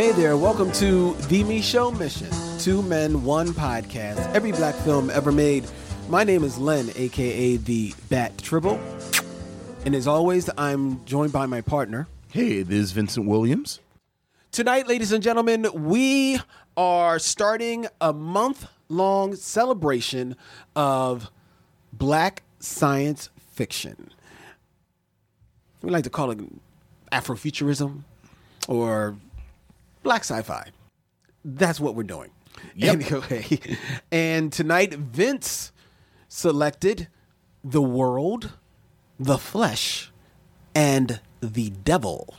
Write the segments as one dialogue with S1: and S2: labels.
S1: Hey there, welcome to The Micheaux Mission. Two men, one podcast, every black film ever made. My name is Len, aka the Bat Tribble. And as always, I'm joined by my partner.
S2: Hey, this is Vincent Williams.
S1: Tonight, ladies and gentlemen, we are starting a month long celebration of black science fiction. We like to call it Afrofuturism or black sci-fi. That's what we're doing. Anyway, and tonight Vince selected The World, The Flesh, and The Devil,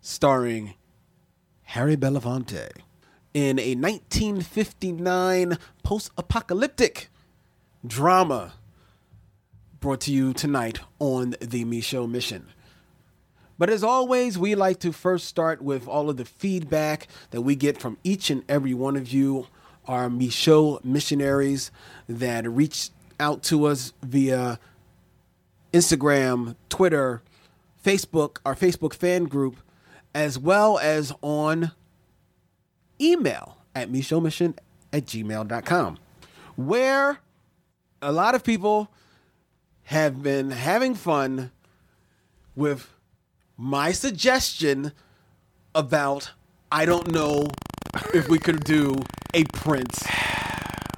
S1: starring Harry Belafonte in a 1959 post-apocalyptic drama brought to you tonight on the Micheaux Mission. But as always, we like to first start with all of the feedback that we get from each and every one of you, our Micheaux missionaries that reach out to us via Instagram, Twitter, Facebook, our Facebook fan group, as well as on email at micheauxmission at gmail.com, where a lot of people have been having fun with my suggestion about I don't know if we could do a Prince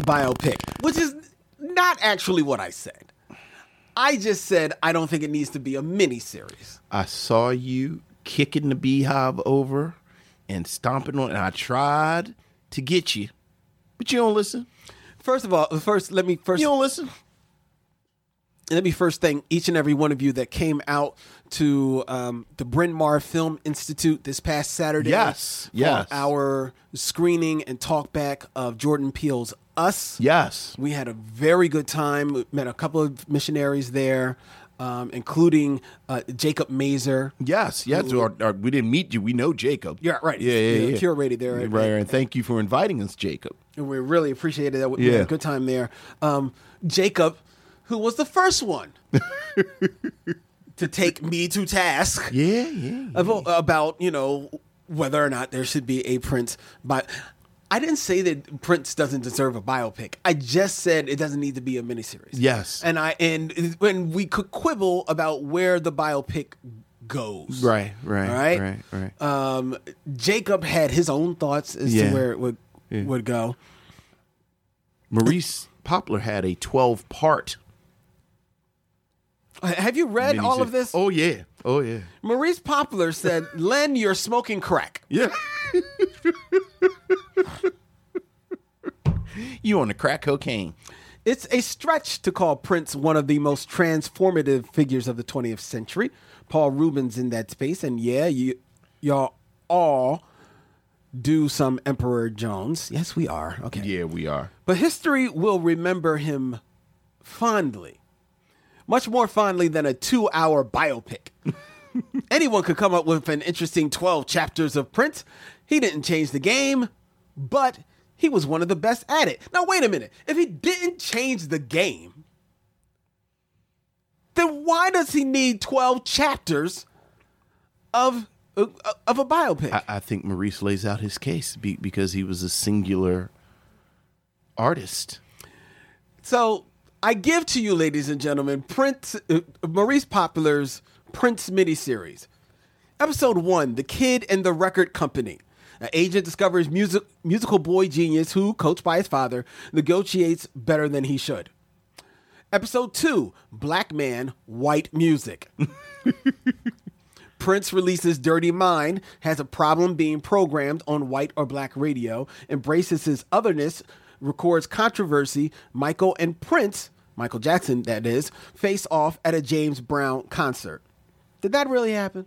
S1: biopic, which is not actually what I said. I just said I don't think it needs to be a miniseries.
S2: I saw you kicking the beehive over and stomping on, and I tried to get you, but you don't listen.
S1: First of all, first let me first
S2: You don't listen.
S1: let me first thank each and every one of you that came out to um, the Bryn Mawr Film Institute this past Saturday.
S2: Yes,
S1: for
S2: yes.
S1: our screening and talkback of Jordan Peele's Us.
S2: Yes.
S1: We had a very good time. We met a couple of missionaries there, um, including uh, Jacob Mazer.
S2: Yes, yes. Our, our, we didn't meet you. We know Jacob.
S1: Yeah, right.
S2: Yeah, yeah,
S1: Yeah,
S2: yeah.
S1: curated there at-
S2: Right, and thank you for inviting us, Jacob.
S1: And we really appreciated that. We had
S2: Yeah.
S1: a good time there. Um, Jacob, who was the first one to take me to task
S2: Yeah, yeah.
S1: about, about you know whether or not there should be a Prince. But I didn't say that Prince doesn't deserve a biopic. I just said it doesn't need to be a miniseries.
S2: Yes.
S1: and I and when we could quibble about where the biopic goes.
S2: Right, right,
S1: right.
S2: right, right.
S1: Um, Jacob had his own thoughts as
S2: Yeah.
S1: to where it would would go.
S2: Maurice Poplar had a 12 part.
S1: Uh, have you read all of this?
S2: Oh, yeah. Oh, yeah.
S1: Maurice Poplar said, "Len, you're smoking crack."
S2: Yeah. you on the crack cocaine.
S1: It's a stretch to call Prince one of the most transformative figures of the 20th century. Paul Robeson in that space, and yeah, you y'all all do some Emperor Jones. Yes, we are. Okay.
S2: Yeah, we are.
S1: But history will remember him fondly. Much more fondly than a two hour biopic. Anyone could come up with an interesting 12 chapters of Prince. He didn't change the game, but he was one of the best at it. Now, wait a minute. If he didn't change the game, then why does he need 12 chapters of, of, of a biopic?
S2: I, I think Maurice lays out his case be, because he was a singular artist.
S1: So I give to you, ladies and gentlemen, Prince uh, Maurice Poplar's Prince miniseries. Episode one The Kid and the Record Company. An agent discovers music, musical boy genius who, coached by his father, negotiates better than he should. Episode two Black Man, White Music. Prince releases Dirty Mind, has a problem being programmed on white or black radio, embraces his otherness, records controversy. Michael and Prince, Michael Jackson, that is, face off at a James Brown concert. Did that really happen?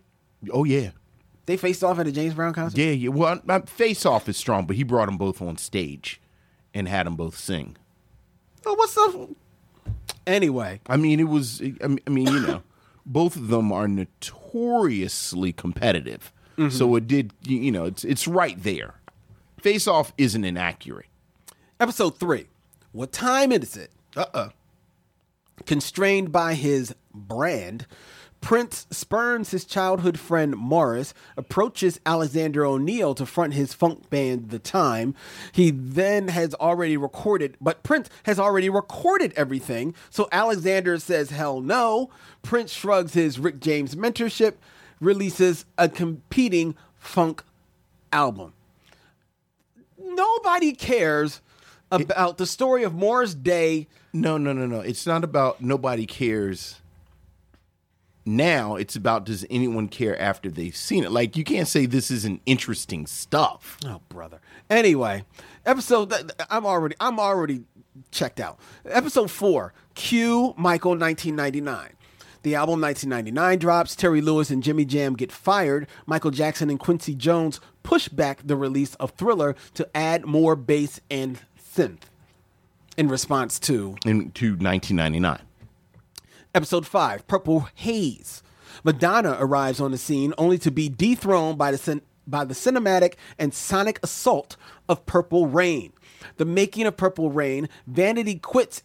S2: Oh yeah,
S1: They faced off at a James Brown concert?
S2: yeah, yeah. Well, uh, Face Off is strong, but he brought them both on stage and had them both sing.
S1: Oh, what's up? Anyway,
S2: I mean, it was. I mean, I mean, you know, both of them are notoriously competitive. So it did. You you know, it's it's right there. Face Off isn't inaccurate.
S1: episode three. What time is it?
S2: Uh uh
S1: Constrained by his brand, Prince spurns his childhood friend Morris, approaches Alexander O'Neal to front his funk band The Time. He then has already recorded, but Prince has already recorded everything, so Alexander says hell no. Prince shrugs his Rick James mentorship, releases a competing funk album. Nobody cares about the story of Morris Day
S2: No, no, no, no. It's not about nobody cares. Now it's about does anyone care after they've seen it? Like you can't say this isn't interesting stuff.
S1: Oh, brother. Anyway, episode. I'm already. I'm already checked out. Episode four. Q. Michael. 1999. The album 1999 drops. Terry Lewis and Jimmy Jam get fired. Michael Jackson and Quincy Jones push back the release of Thriller to add more bass and synth. In response to
S2: In to 1999.
S1: Episode 5 Purple Haze. Madonna arrives on the scene only to be dethroned by the, cin- by the cinematic and sonic assault of Purple Rain. The making of Purple Rain, Vanity quits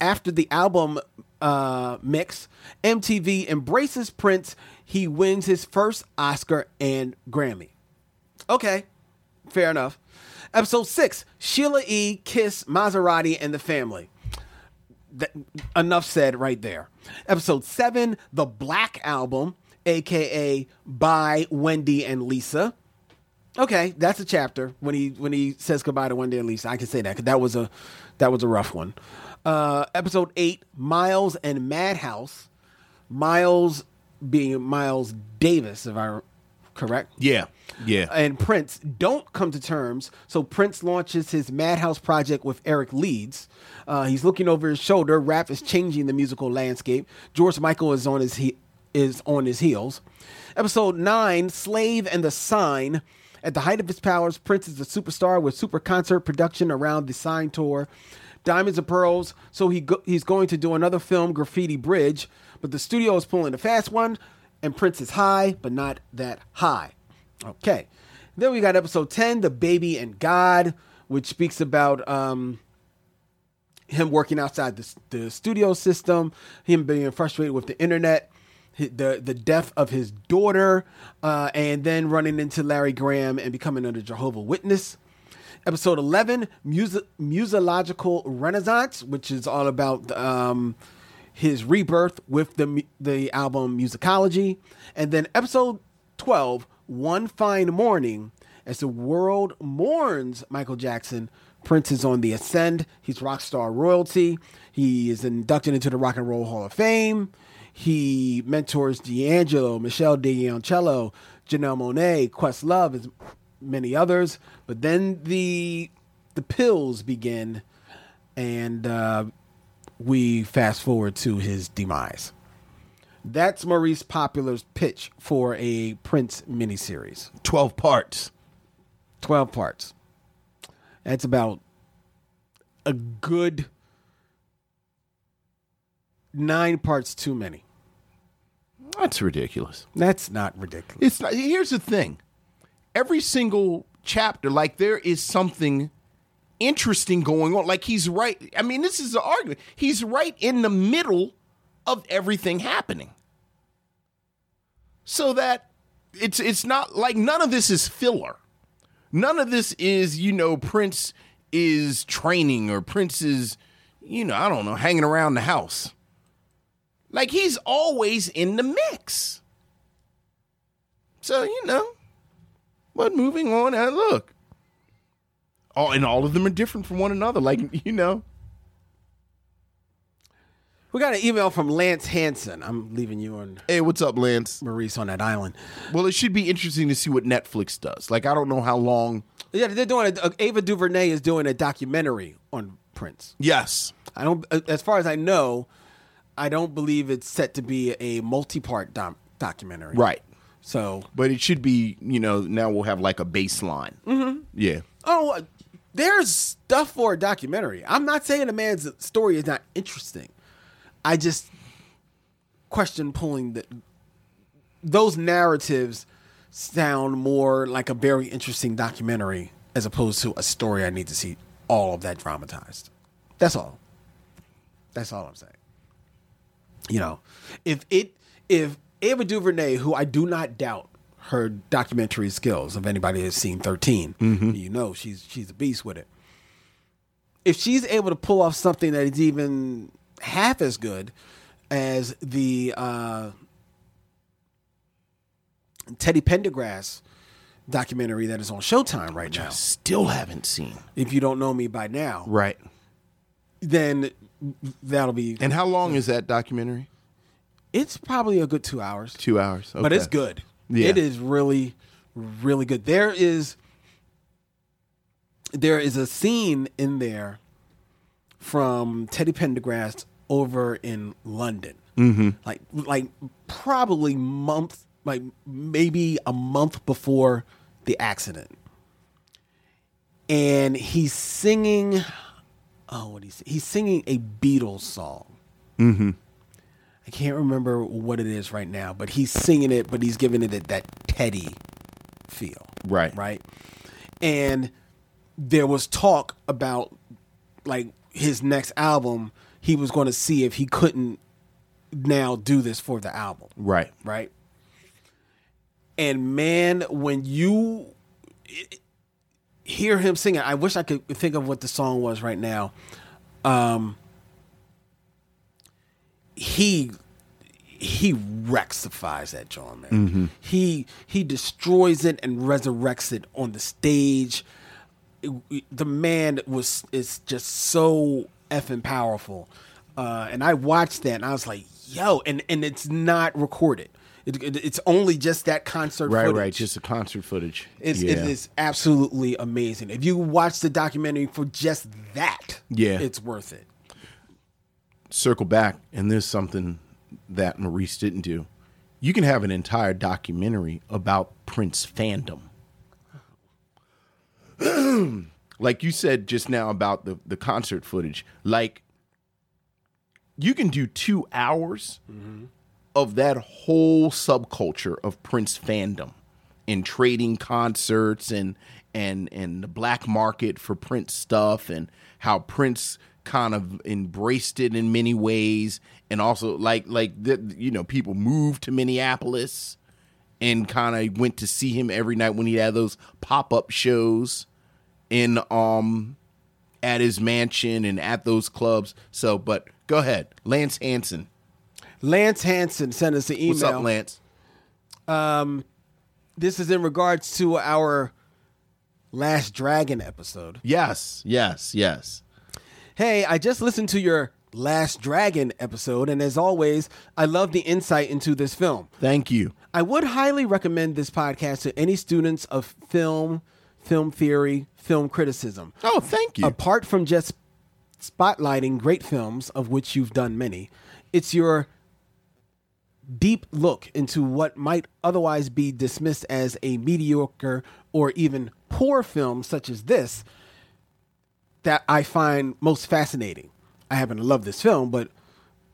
S1: after the album uh, mix. MTV embraces Prince. He wins his first Oscar and Grammy. Okay, fair enough. Episode 6 Sheila E., Kiss, Mazarati, and the Family that, enough said right there. Episode seven, the Black Album, aka by Wendy and Lisa. Okay, that's a chapter when he when he says goodbye to Wendy and Lisa. I can say that 'cause that was a that was a rough one. Uh, episode eight, Miles and Madhouse. Miles being Miles Davis, if I correct
S2: Yeah. Yeah.
S1: and Prince don't come to terms. So Prince launches his Madhouse project with Eric Leeds. Uh, he's looking over his shoulder. Rap is changing the musical landscape. George Michael is on his he- is on his heels. Episode nine: Slave and the Sign. At the height of his powers, Prince is a superstar with super concert production around the Sign tour. Diamonds and Pearls. So he go- he's going to do another film, Graffiti Bridge, but the studio is pulling a fast one, and Prince is high, but not that high. Okay. Then we got episode 10, The Baby and God, which speaks about um, him working outside the, the studio system, him being frustrated with the internet, the, the death of his daughter, uh, and then running into Larry Graham and becoming a Jehovah Witness. Episode 11, Mus- Musological Renaissance, which is all about um, his rebirth with the, the album Musicology. And then episode 12, One Fine Morning, as the world mourns Michael Jackson. Prince is on the ascend. He's rock star royalty. He is inducted into the Rock and Roll Hall of Fame. He mentors D'Angelo, Meshell Ndegeocello, Janelle Monáe, Questlove, and many others. But then the the pills begin, and uh, we fast forward to his demise. That's Maurice Poplar's pitch for a Prince miniseries.
S2: 12 parts.
S1: 12 parts. That's about a good nine parts too many.
S2: That's ridiculous.
S1: That's not ridiculous.
S2: It's not, here's the thing. Every single chapter, like there is something interesting going on. Like he's right. I mean, this is the argument. He's right in the middle of everything happening. So that it's it's not like none of this is filler. None of this is, you know, Prince is training or Prince is, you know, I don't know, hanging around the house. Like he's always in the mix. So you know, but moving on. And look, all and all of them are different from one another. Like you know,
S1: We got an email from Lance Hansen. I'm leaving you on
S2: hey, what's up, Lance?
S1: Maurice on that island.
S2: Well, it should be interesting to see what Netflix does. Like I don't know how long.
S1: Yeah, they're doing a, Ava DuVernay is doing a documentary on Prince.
S2: Yes,
S1: I don't, as far as I know, I don't believe it's set to be a multi-part dom- documentary.
S2: right.
S1: So,
S2: But it should be. You know, now we'll have like a baseline. Mm-hmm. Yeah.
S1: oh, there's stuff for a documentary. I'm not saying the man's story is not interesting. I just question pulling the those narratives sound more like a very interesting documentary as opposed to a story I need to see all of that dramatized. That's all. That's all I'm saying. You know, if it if Ava DuVernay, who I do not doubt her documentary skills, if anybody has seen 13, you know she's she's a beast with it. If she's able to pull off something that is even half as good as the uh, Teddy Pendergrass documentary that is on Showtime right now.
S2: I Still haven't seen.
S1: If you don't know me by now,
S2: Right.
S1: then that'll be.
S2: And how long is that documentary?
S1: It's probably a good two hours.
S2: Two hours.
S1: but it's good.
S2: Yeah.
S1: It is really, really good. There is there is a scene in there from Teddy Pendergrass over in London. Mm-hmm. Like like probably month like maybe a month before the accident. And he's singing oh what he's he's singing a Beatles song. I can't remember what it is right now, but he's singing it, but he's giving it that Teddy feel.
S2: Right.
S1: Right. And there was talk about like his next album, he was going to see if he couldn't now do this for the album.
S2: Right.
S1: Right. And man, when you hear him singing, I wish I could think of what the song was right now. Um, he he rexifies that John man. He he destroys it and resurrects it on the stage. It- the man was is just so effing powerful. Uh, and I watched that and I was like, yo, and and it's not recorded. It, it- it's only just that concert
S2: Right.
S1: footage.
S2: Right. Just the concert footage.
S1: It's,
S2: yeah.
S1: It is absolutely amazing. If you watch the documentary for just that,
S2: Yeah.
S1: it's worth it.
S2: circle back, and there's something that Maurice didn't do. You can have an entire documentary about Prince fandom. like you said just now about the, the concert footage. Like, you can do two hours mm-hmm. of that whole subculture of Prince fandom and trading concerts and and and the black market for Prince stuff and how Prince kind of embraced it in many ways and also like like the, you know people moved to Minneapolis and kind of went to see him every night when he had those pop-up shows in um at his mansion and at those clubs. So, but go ahead, Lance Hansen.
S1: Lance Hansen sent us an email.
S2: What's up, Lance?
S1: Um, this is in regards to our Last Dragon episode.
S2: Yes, yes, yes.
S1: Hey, I just listened to your Last Dragon episode, and as always, I love the insight into this film.
S2: Thank you.
S1: I would highly recommend this podcast to any students of film, film theory, film criticism.
S2: Oh, thank you.
S1: Apart from just spotlighting great films, of which you've done many, it's your deep look into what might otherwise be dismissed as a mediocre or even poor film, such as this, that I find most fascinating. I happen to love this film, but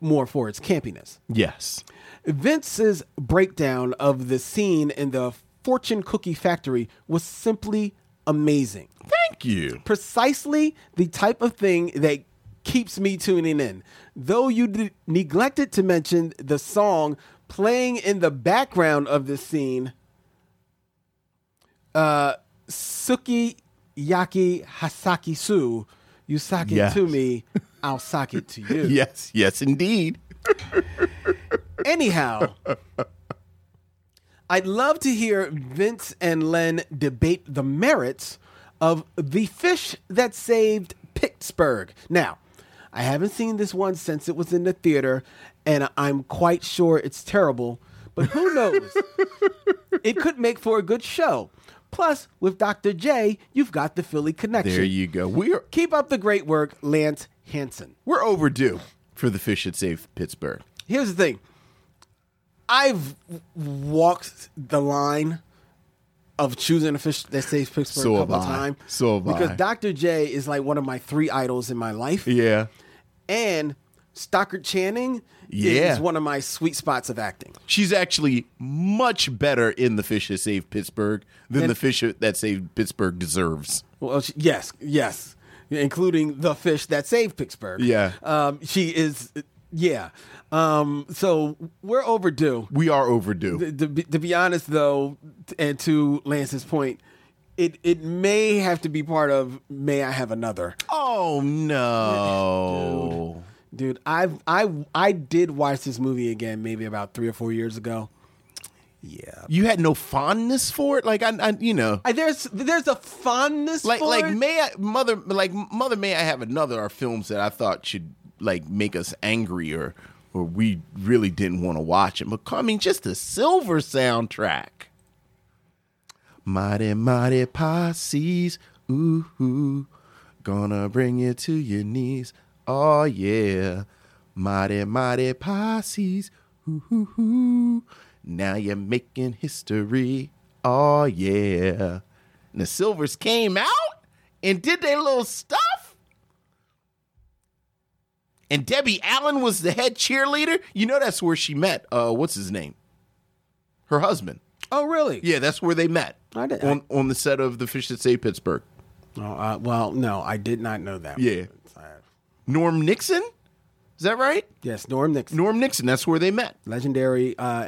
S1: more for its campiness.
S2: yes.
S1: Vince's breakdown of the scene in the fortune cookie factory was simply amazing.
S2: Thank you.
S1: Precisely the type of thing that keeps me tuning in. Though you d- neglected to mention the song playing in the background of this scene, uh, Suki Yaki Hasaki Su, you sock it
S2: Yes.
S1: to me, I'll sock it to you.
S2: Yes, yes, indeed.
S1: Anyhow, I'd love to hear Vince and Len debate the merits of the fish that saved Pittsburgh. Now, I haven't seen this one since it was in the theater, and I'm quite sure it's terrible, but who knows? it could make for a good show. Plus, with Dr. J, you've got the Philly connection.
S2: There you go. We're
S1: Keep up the great work, Lance Hansen.
S2: we're overdue for the fish that saved Pittsburgh.
S1: Here's the thing I've walked the line of choosing a fish that saves Pittsburgh
S2: So
S1: a
S2: have
S1: couple
S2: I.
S1: times.
S2: So have
S1: Because
S2: I.
S1: Dr. J is like one of my three idols in my life.
S2: Yeah.
S1: And Stockard Channing
S2: Yeah.
S1: is one of my sweet spots of acting.
S2: She's actually much better in the fish that saved Pittsburgh than
S1: And-
S2: the fish that saved Pittsburgh deserves.
S1: Well, she, yes, yes, including the fish that saved Pittsburgh.
S2: Yeah.
S1: um, she is. Yeah, um, so we're overdue.
S2: We are overdue.
S1: To, to be, to be honest, though, and to Lance's point, it it may have to be part of "May I Have Another."
S2: Oh no.
S1: Dude, I've I I did watch this movie again maybe about three or four years ago. Yeah,
S2: You had no fondness for it? Like I, I you know.
S1: I, there's there's a fondness
S2: like
S1: for
S2: like
S1: it.
S2: may I mother like mother may I have another are films that I thought should like make us angry or or we really didn't want to watch it. But I mean just the silver soundtrack. Mighty mighty posses, ooh, ooh, gonna bring you to your knees. Oh yeah, mighty mighty posses, ooh, ooh, ooh. Now you're making history. Oh yeah. And the Sylvers came out and did their little stuff. And Debbie Allen was the head cheerleader. You know that's where she met. Uh, what's his name? Her husband.
S1: oh, really?
S2: Yeah, that's where they met.
S1: I did-
S2: on on the set of The Fish That Saved Pittsburgh.
S1: Oh, uh, well, no, I did not know that.
S2: Yeah.
S1: Uh,
S2: Norm Nixon. Is that right?
S1: Yes, Norm Nixon,
S2: Norm Nixon. That's where they met.
S1: legendary uh,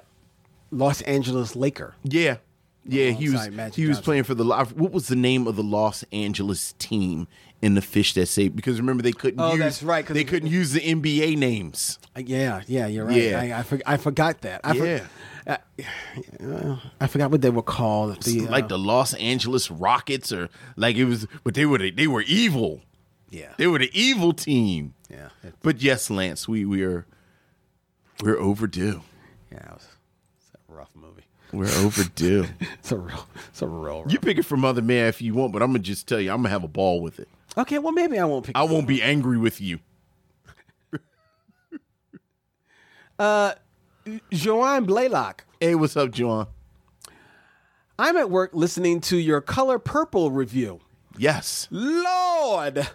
S1: Los Angeles Laker.
S2: Yeah. Yeah, he was
S1: Magic
S2: he was
S1: Johnson.
S2: playing for the what was the name of the Los Angeles team in the fish that saved because remember they couldn't
S1: Oh,
S2: use
S1: that's right,
S2: they couldn't use the NBA names.
S1: Uh, Yeah, yeah, you're right.
S2: Yeah.
S1: I, I, for, I forgot that. I
S2: Yeah.
S1: uh, uh, I forgot what they were called. The, uh,
S2: like the Los Angeles Rockets or like it was but they were they were evil.
S1: Yeah,
S2: They were the evil team.
S1: yeah,
S2: But yes, Lance, we we are we're overdue.
S1: yeah. It was, it's a rough movie.
S2: We're overdue.
S1: It's a real, it's a real.
S2: you pick it from Mother Man if you want, but I'm gonna just tell you, I'm gonna have a ball with it.
S1: okay, well maybe I won't pick.
S2: I won't be angry with you.
S1: uh Joanne Blaylock.
S2: Hey, what's up, Joanne?
S1: I'm at work listening to your Color Purple review.
S2: Yes.
S1: Lord,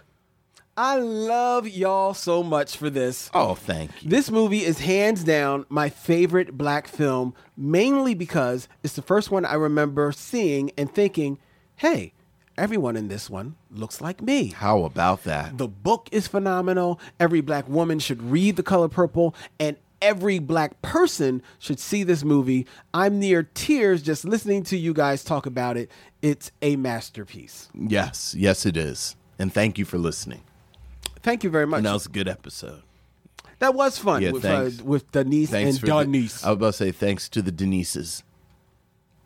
S1: I love y'all so much for this.
S2: Oh, thank you.
S1: This movie is hands down my favorite black film, mainly because it's the first one I remember seeing and thinking, hey, everyone in this one looks like me.
S2: How about that?
S1: The book is phenomenal. Every black woman should read The Color Purple, and every black person should see this movie. I'm near tears just listening to you guys talk about it. It's a masterpiece.
S2: Yes, yes, it is. And thank you for listening.
S1: Thank you very much.
S2: And that was a good episode.
S1: That was fun
S2: Yeah,
S1: with, uh,
S2: thanks.
S1: with Denise
S2: Thanks
S1: and
S2: for the-
S1: Denise.
S2: I was about to say thanks to the Denises.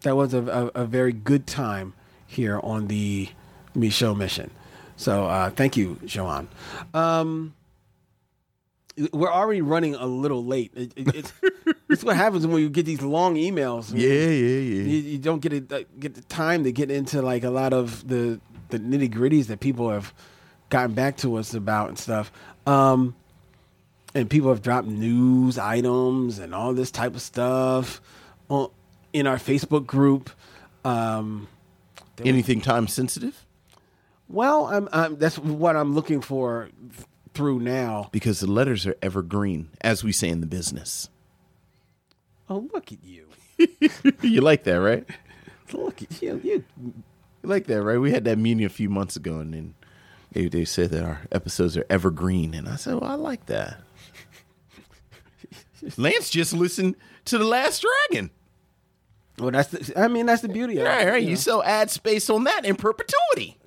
S1: that was a, a, a very good time here on the Micheaux mission. So uh, thank you, Joanne. Um, we're already running a little late. It, it, it's, it's what happens when you get these long emails.
S2: Yeah, yeah,
S1: You,
S2: yeah.
S1: you don't get it, uh, get the time to get into like a lot of the the nitty gritties that people have gotten back to us about and stuff. Um, and people have dropped news items and all this type of stuff on, in our Facebook group. Um,
S2: Anything time sensitive?
S1: well, I'm, I'm, that's what I'm looking for through now.
S2: Because the letters are evergreen, as we say in the business.
S1: Oh, look at you!
S2: you like that, right?
S1: Look at you! You
S2: You like that, right? We had that meeting a few months ago, and then they, they said that our episodes are evergreen, and I said, "Well, I like that." Lance just listened to the Last Dragon.
S1: well, that's the, I mean that's the beauty of it.
S2: Right, right.
S1: you know.
S2: sell ad space on that in perpetuity.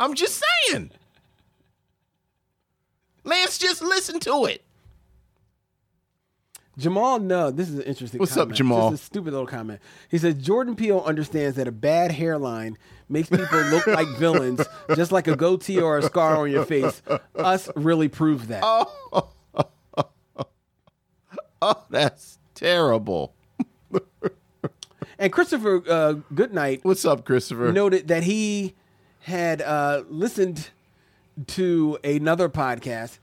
S2: I'm just saying. Lance just listened to it.
S1: Jamal, no, this is an interesting.
S2: What's up. Jamal?
S1: This is a stupid little comment. He says Jordan Peele understands that a bad hairline makes people look like villains, just like a goatee or a scar on your face. Us really prove that.
S2: Oh, that's terrible.
S1: And Christopher uh, Goodnight
S2: What's up, Christopher?
S1: noted that he had uh, listened to another podcast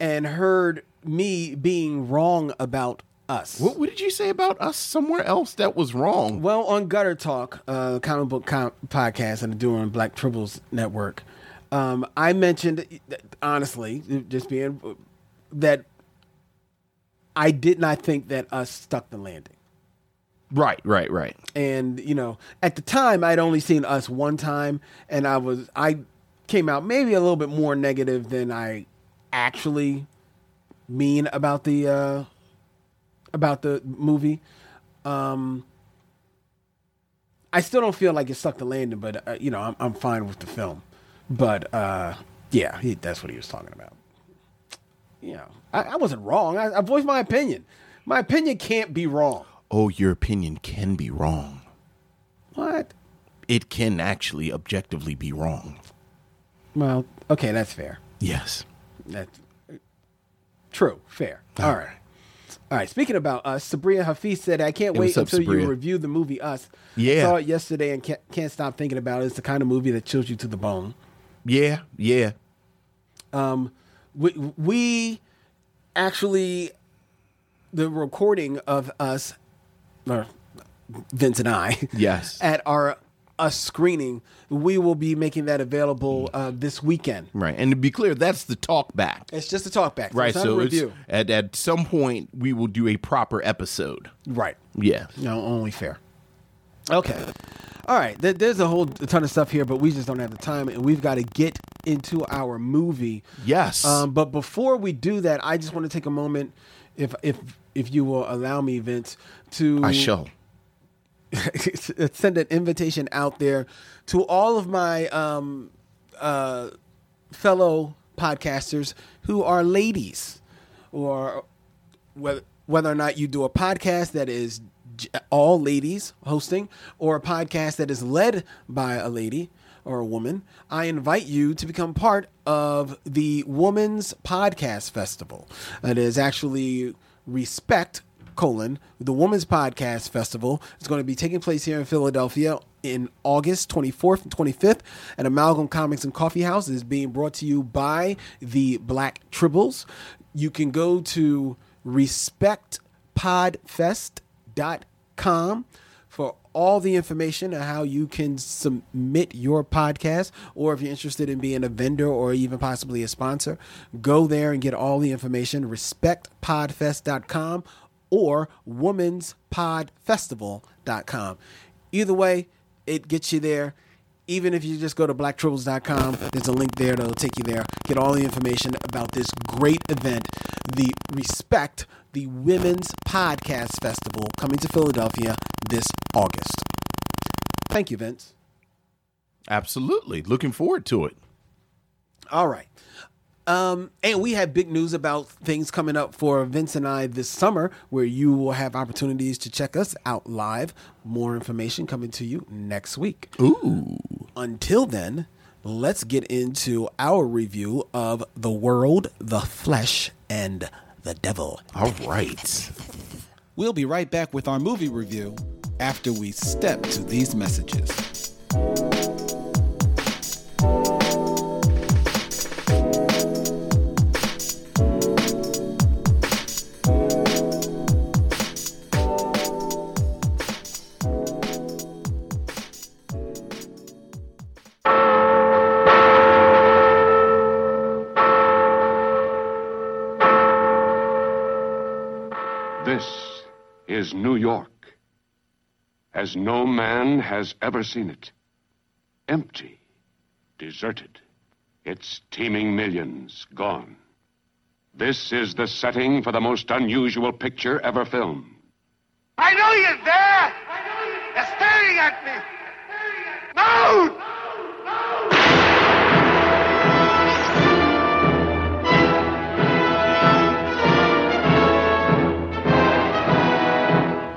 S1: and heard me being wrong about us.
S2: What, what did you say about us somewhere else that was wrong?
S1: Well, on Gutter Talk, uh, comic book com- podcast, and doing Black Tribbles Network, um, I mentioned honestly, just being that I did not think that us stuck the landing.
S2: Right, right, right.
S1: and you know at the time i'd only seen us one time and i was i came out maybe a little bit more negative than i actually mean about the uh about the movie. Um i still don't feel like it stuck the landing but uh, you know I'm, I'm fine with the film. But uh yeah he, that's what he was talking about. You know i, I wasn't wrong. I, I voiced my opinion. My opinion can't be wrong.
S2: Oh, your opinion can be wrong.
S1: what?
S2: It can actually objectively be wrong.
S1: well okay that's fair.
S2: Yes.
S1: That's true, fair. All right. All right. Speaking about us, Sabria Hafiz said, "I can't
S2: Hey,
S1: wait
S2: up,
S1: until you review the movie Us."
S2: Yeah.
S1: saw it yesterday and can't, can't stop thinking about it. It's the kind of movie that chills you to the bone.
S2: Yeah, yeah.
S1: Um, We, we actually, the recording of us, or Vince and I,
S2: Yes.
S1: at our us screening, we will be making that available uh, this weekend.
S2: Right. And to be clear, that's the talk back.
S1: It's just a talk back,
S2: Right. So
S1: review,
S2: at at some point we will do a proper episode.
S1: right?
S2: Yeah.
S1: No, only fair. Okay. All right. There, there's a whole ton of stuff here, but we just don't have the time, and we've got to get into our movie.
S2: Yes.
S1: Um, but before we do that, I just want to take a moment, if if if you will allow me, Vince, to
S2: I shall.
S1: send an invitation out there to all of my um, uh, fellow podcasters who are ladies, or whether whether or not you do a podcast that is all ladies hosting, or a podcast that is led by a lady or a woman, I invite you to become part of the Women's Podcast Festival. It is actually Respect colon the Women's Podcast Festival. It's going to be taking place here in Philadelphia in August 24th and 25th at Amalgam Comics and Coffee House. Is being brought to you by the Black Tribbles. You can go to respectpodfest.com for all the information on how you can submit your podcast or if you're interested in being a vendor or even possibly a sponsor go there and get all the information respectpodfest.com or womanspodfestival.com either way it gets you there even if you just go to blacktribbles.com, there's a link there that'll take you there. Get all the information about this great event, the Respect, the Women's Podcast Festival, coming to Philadelphia this August. Thank you, Vince.
S2: Absolutely. Looking forward to it.
S1: All right. Um, and we have big news about things coming up for Vince and I this summer, where you will have opportunities to check us out live. More information coming to you next week.
S2: Ooh.
S1: Until then, let's get into our review of The World, the Flesh, and the Devil.
S2: All right.
S3: We'll be right back with our movie review after we step to these messages.
S4: As no man has ever seen it. Empty, deserted, its teeming millions gone. This is the setting for the most unusual picture ever filmed.
S5: I know you're there. I know you're staring at me. Staring at me. No! no! No!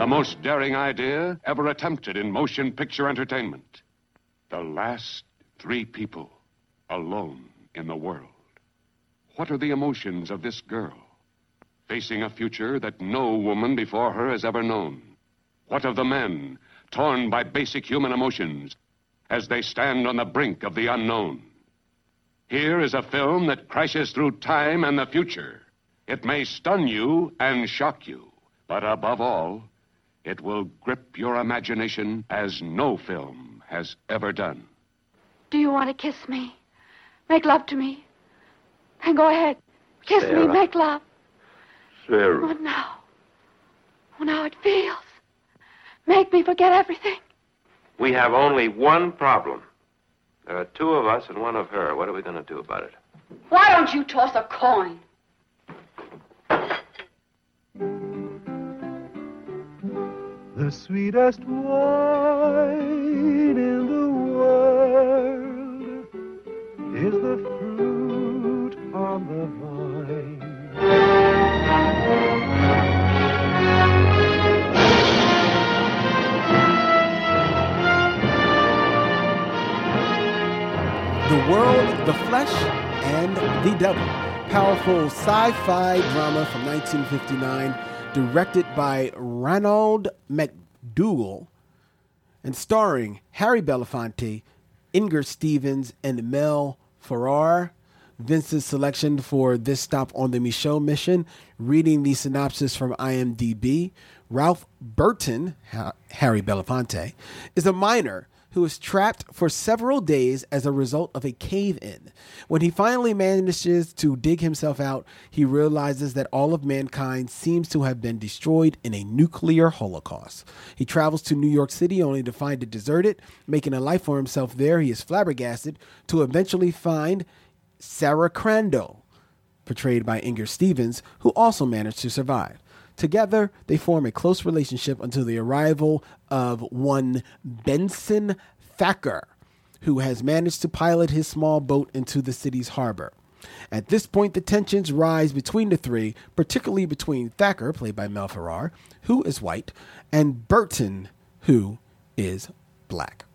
S4: Most daring idea ever attempted in motion picture entertainment. The last three people alone in the world. What are the emotions of this girl facing a future that no woman before her has ever known? What of the men torn by basic human emotions as they stand on the brink of the unknown? Here is a film that crashes through time and the future. It may stun you and shock you, but above all, it will grip your imagination as no film has ever done.
S6: Do you want to kiss me? Make love to me? Then go ahead. Kiss me, make love.
S7: Sarah.
S6: Oh, now. Oh, now it feels. Make me forget everything.
S7: We have only one problem. There are two of us and one of her. What are we going to do about it?
S6: Why don't you toss a coin?
S8: The sweetest wine in the world is the fruit on the vine.
S1: The World, the Flesh, and the Devil. Powerful sci fi drama from 1959, directed by Ranald MacDougall and starring Harry Belafonte, Inger Stevens, and Mel Ferrer. Vince's selection for this stop on the Micheaux mission, reading the synopsis from IMDb. Ralph Burton, Ha- Harry Belafonte, is a miner who is trapped for several days as a result of a cave in. When he finally manages to dig himself out, he realizes that all of mankind seems to have been destroyed in a nuclear holocaust. He travels to New York City only to find it deserted. Making a life for himself there, he is flabbergasted to eventually find Sarah Crandall, portrayed by Inger Stevens, who also managed to survive. Together, they form a close relationship until the arrival of one Benson Thacker, who has managed to pilot his small boat into the city's harbor. At this point, the tensions rise between the three, particularly between Thacker, played by Mel Ferrer, who is white, and Burton, who is black.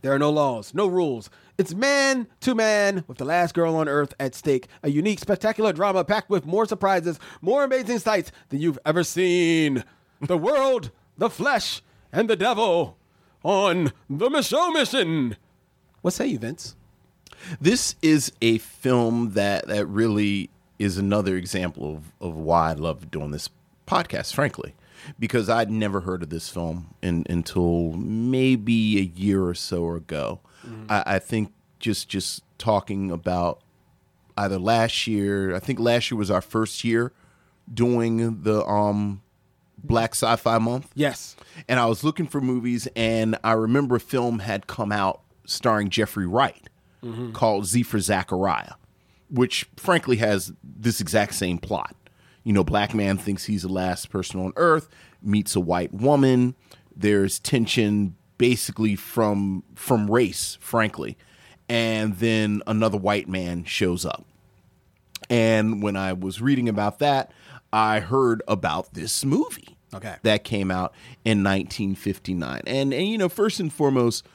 S1: There are no laws, no rules. It's man to man with the last girl on earth at stake. A unique, spectacular drama packed with more surprises, more amazing sights than you've ever seen. The world, the flesh, and the devil on the Micheaux mission. What say you, Vince?
S2: This is a film that that really is another example of, of why I love doing this podcast, frankly, because I'd never heard of this film in, until maybe a year or so ago. I, I think just just talking about either last year, I think last year was our first year doing the um Black Sci-Fi Month.
S1: Yes.
S2: And I was looking for movies, and I remember a film had come out starring Jeffrey Wright called Z for Zachariah, which frankly has this exact same plot. You know, black man thinks he's the last person on earth, meets a white woman. There's tension basically from from race, frankly. And then another white man shows up. And when I was reading about that, I heard about this movie.
S1: Okay.
S2: That came out in 1959. And and you know, first and foremost,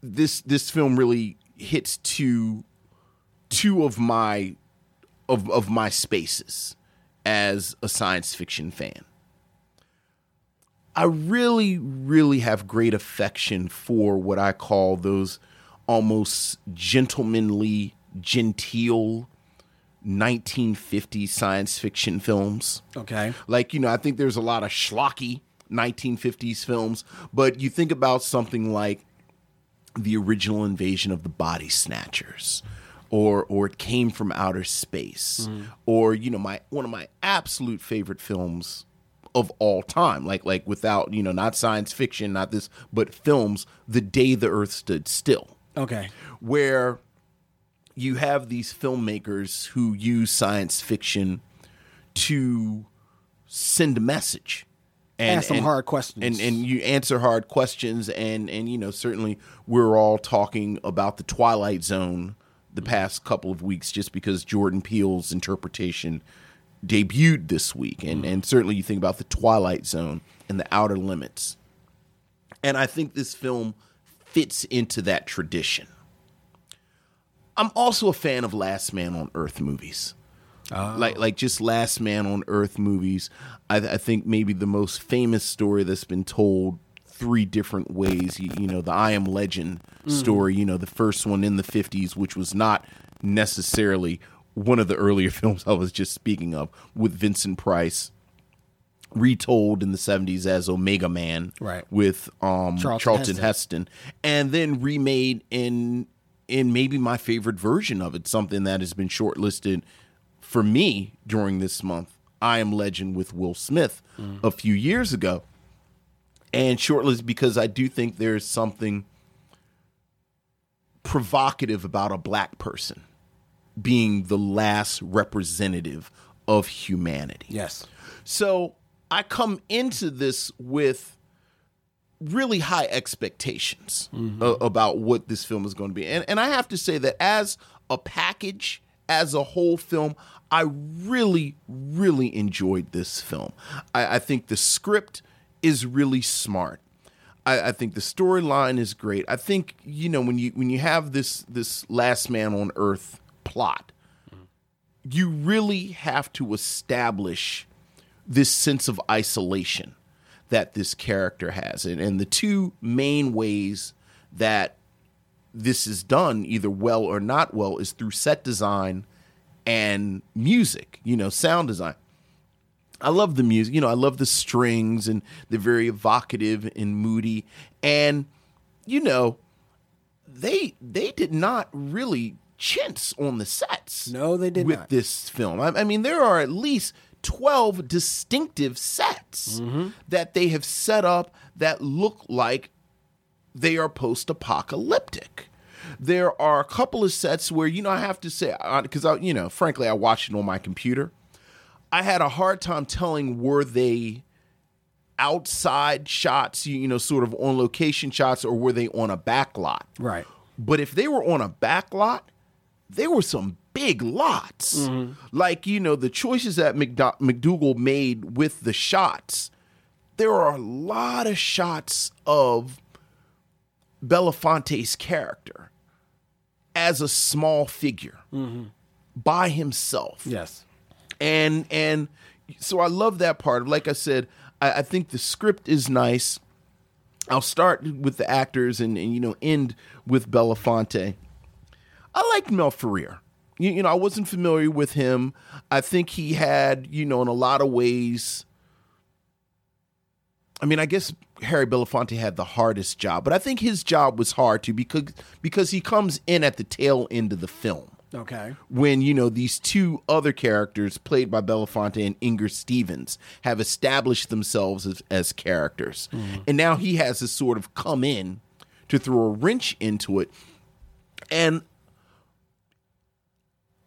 S2: this this film really hits two two of my of of my spaces as a science fiction fan. I really, really have great affection for what I call those almost gentlemanly, genteel 1950s science fiction films.
S1: Okay.
S2: Like, you know, I think there's a lot of schlocky 1950s films, but you think about something like the original invasion of the body snatchers or or it came from outer space mm-hmm. or you know my one of my absolute favorite films of all time like like without you know not science fiction not this but films the day the earth stood still
S1: Okay.
S2: where you have these filmmakers who use science fiction to send a message and
S1: Ask some hard questions.
S2: and and you answer hard questions and and you know certainly we're all talking about the twilight zone the past couple of weeks just because jordan peele's interpretation debuted this week, and mm. and certainly you think about the Twilight Zone and the Outer Limits, and I think this film fits into that tradition. I'm also a fan of Last Man on Earth movies. Oh. Like like just Last Man on Earth movies. I, I think maybe the most famous story that's been told three different ways. You, you know, the I Am Legend story. You know, the first one in the 50s, which was not necessarily one of the earlier films I was just speaking of, with Vincent Price. Retold in the 70s as Omega Man,
S1: Right.
S2: With um,
S1: Charlton
S2: Charlton,
S1: Heston.
S2: Heston, and then remade in in maybe my favorite version of it, something that has been shortlisted for me during this month. I Am Legend with Will Smith a few years ago, and shortlisted because I do think there's something provocative about a black person being the last representative of humanity.
S1: Yes.
S2: So I come into this with really high expectations mm-hmm. a- about what this film is going to be. And, and I have to say that as a package, as a whole film, I really, really enjoyed this film. I, I think the script is really smart. I, I think the storyline is great. I think you know when you when you have this this last man on earth plot, you really have to establish this sense of isolation that this character has. And, and the two main ways that this is done, either well or not well, is through set design and music, you know, sound design. I love the music, you know, I love the strings and they're very evocative and moody. And, you know, they they did not really chintz on the sets.
S1: No, they did not.
S2: with
S1: not.
S2: this film. I, I mean, there are at least twelve distinctive sets
S1: Mm-hmm.
S2: that they have set up that look like they are post-apocalyptic. There are a couple of sets where you know I have to say because I you know frankly I watched it on my computer. I had a hard time telling were they outside shots, you, know, sort of on location shots, or were they on a back lot?
S1: Right.
S2: But if they were on a back lot, there were some big lots. Mm-hmm. Like, you know, the choices that McDo- MacDougall made with the shots, there are a lot of shots of Belafonte's character as a small figure mm-hmm. by himself
S1: Yes.
S2: And and so I love that part. Like I said, I, I think the script is nice. I'll start with the actors and, and you know end with Belafonte. I liked Mel Ferrer. You, you know, I wasn't familiar with him. I think he had, you know, in a lot of ways. I mean, I guess Harry Belafonte had the hardest job, but I think his job was hard too because because he comes in at the tail end of the film
S1: Okay.
S2: when you know these two other characters played by Belafonte and Inger Stevens have established themselves as, as characters. Mm-hmm. And now he has to sort of come in to throw a wrench into it. And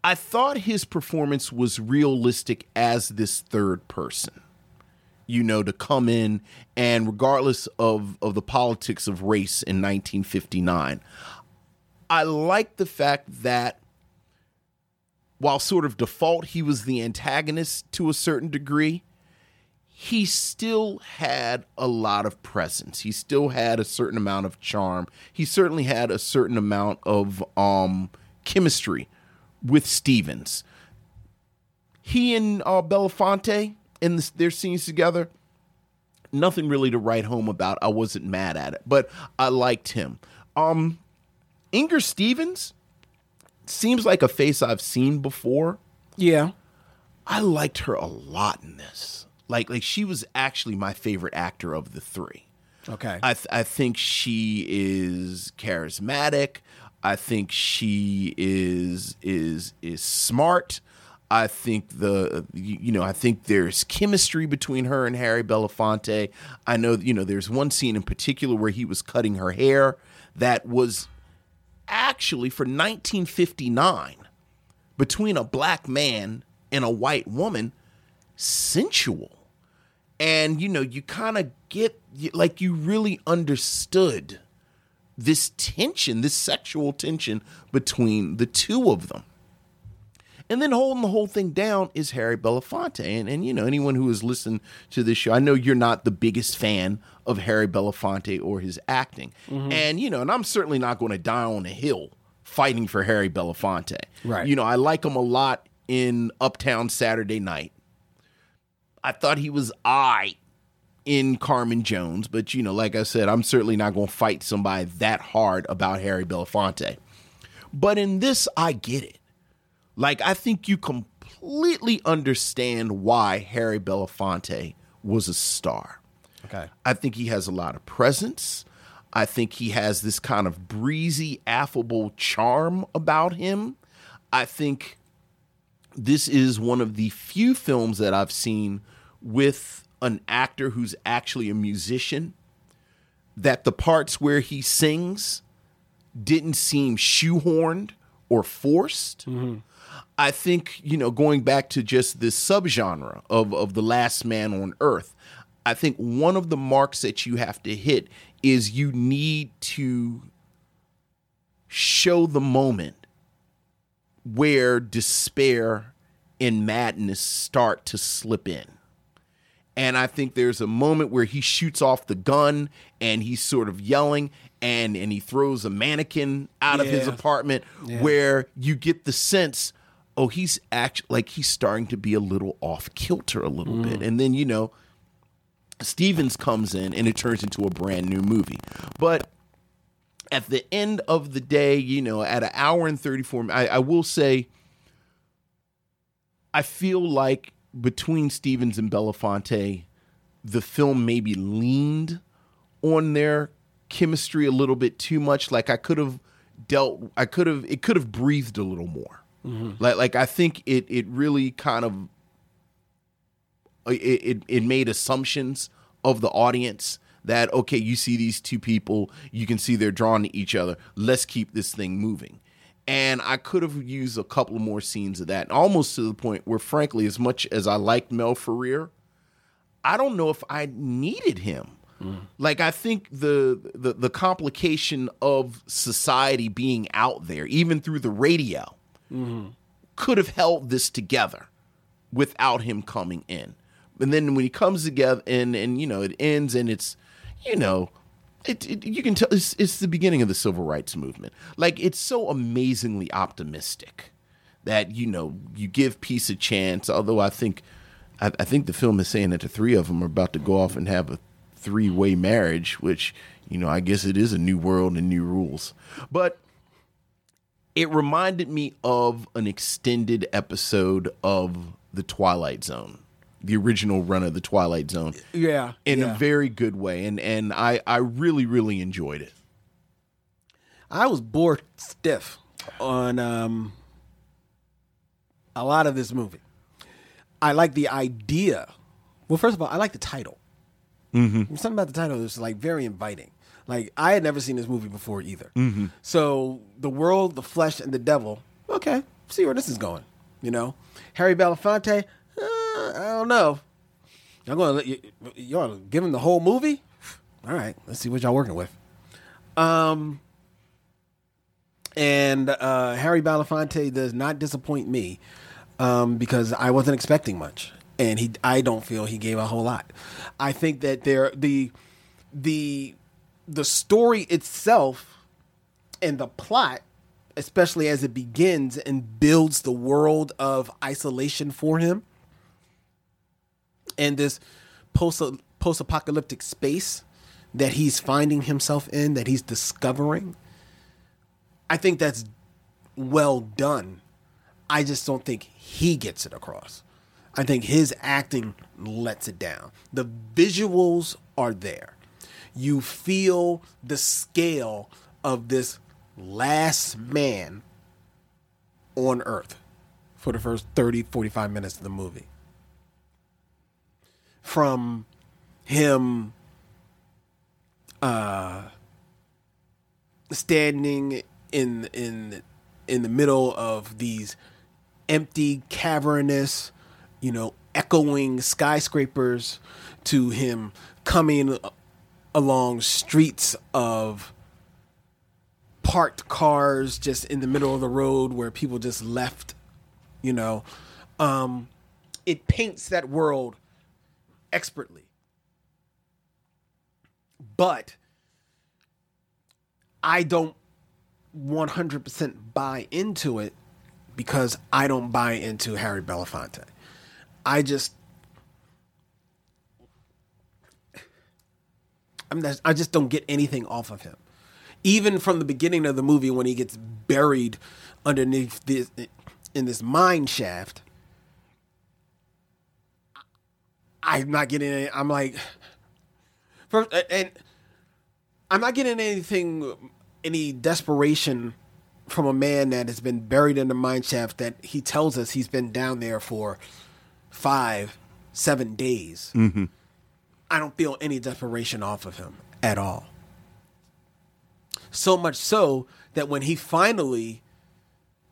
S2: I thought his performance was realistic as this third person you know, to come in and regardless of of the politics of race in 1959, I like the fact that while sort of default he was the antagonist to a certain degree, he still had a lot of presence. He still had a certain amount of charm. He certainly had a certain amount of um chemistry with Stevens. He and uh, Belafonte in their scenes together, nothing really to write home about. I wasn't mad at it, but I liked him. Um, Inger Stevens seems like a face I've seen before.
S1: Yeah.
S2: I liked her a lot in this. Like, like she was actually my favorite actor of the three.
S1: Okay.
S2: I th- I think she is charismatic. I think she is is is smart. I think the you you know I think there's chemistry between her and Harry Belafonte. I know you know there's one scene in particular where he was cutting her hair that was actually for 1959 between a black man and a white woman sensual and you know you kind of get like you really understood this tension this sexual tension between the two of them And then holding the whole thing down is Harry Belafonte. And, and you know, anyone who has listened to this show, I know you're not the biggest fan of Harry Belafonte or his acting. Mm-hmm. And, you know, and I'm certainly not going to die on a hill fighting for Harry Belafonte.
S1: Right.
S2: You know, I like him a lot in Uptown Saturday Night. I thought he was I in Carmen Jones, but you know, like I said, I'm certainly not going to fight somebody that hard about Harry Belafonte. But in this, I get it. Like, I think you completely understand why Harry Belafonte was a star.
S1: Okay.
S2: I think he has a lot of presence. I think he has this kind of breezy, affable charm about him. I think this is one of the few films that I've seen with an actor who's actually a musician that the parts where he sings didn't seem shoehorned or forced. Mm-hmm. I think, you know, going back to just this subgenre of, of The Last Man on Earth, I think one of the marks that you have to hit is you need to show the moment where despair and madness start to slip in. And I think there's a moment where he shoots off the gun and he's sort of yelling and and he throws a mannequin out of his apartment
S1: Yeah.
S2: where you get the sense oh he's actually like he's starting to be a little off kilter a little mm. bit. And then you know Stevens comes in and it turns into a brand new movie. But at the end of the day, you know, at an hour and 34, I, I will say, I feel like between Stevens and Belafonte, the film maybe leaned on their chemistry a little bit too much. Like I could have dealt, I could have, it could have breathed a little more. Mm-hmm. Like, like I think it, it really kind of Uh, it, it it made assumptions of the audience that okay you see these two people you can see they're drawn to each other. Let's keep this thing moving. And i could have used a couple more scenes of that almost to the point where frankly as much as i liked mel ferrer i don't know if i needed him. Mm. Like i think the, the the complication of society being out there even through the radio mm-hmm. could have held this together without him coming in. And then when he comes together and and you know it ends and it's you know it, it you can tell it's, it's the beginning of the civil rights movement. Like it's so amazingly optimistic that you know you give peace a chance. Although I think I, I think the film is saying that the three of them are about to go off and have a three way marriage, which you know I guess it is a new world and new rules. But it reminded me of an extended episode of The Twilight Zone, the original run of The Twilight Zone,
S1: Yeah.
S2: in
S1: yeah.
S2: a very good way, and and I I really really enjoyed it.
S1: I was bored stiff on um, a lot of this movie. I like the idea. Well, first of all, I like the title. Mm-hmm. Something about the title is like very inviting. Like I had never seen this movie before either. Mm-hmm. So the world, the flesh, and the devil. Okay, see where this is going. You know, Harry Belafonte. I don't know. Y'all gonna let you, y'all give him the whole movie? All right, let's see what y'all working with. Um, and uh, Harry Belafonte does not disappoint me um, because I wasn't expecting much, and he I don't feel he gave a whole lot. I think that there the the the story itself and the plot, especially as it begins and builds the world of isolation for him, and this post post apocalyptic space that he's finding himself in, that he's discovering. I think that's well done. I just don't think he gets it across. I think his acting lets it down. The visuals are there. You feel the scale of this last man on earth for the first 30, 45 minutes of the movie. From him uh, standing in in in the middle of these empty, cavernous, you know, echoing skyscrapers to him coming along streets of parked cars just in the middle of the road where people just left You know, um, it paints that world expertly, but I don't 100% buy into it because I don't buy into Harry Belafonte. I just I'm not, I just don't get anything off of him. Even from the beginning of the movie when he gets buried underneath this in this mine shaft, I'm not getting any, I'm like first and I'm not getting anything any desperation from a man that has been buried in the mine shaft that he tells us he's been down there for five, seven days.
S2: Mm-hmm.
S1: I don't feel any desperation off of him at all. So much so that when he finally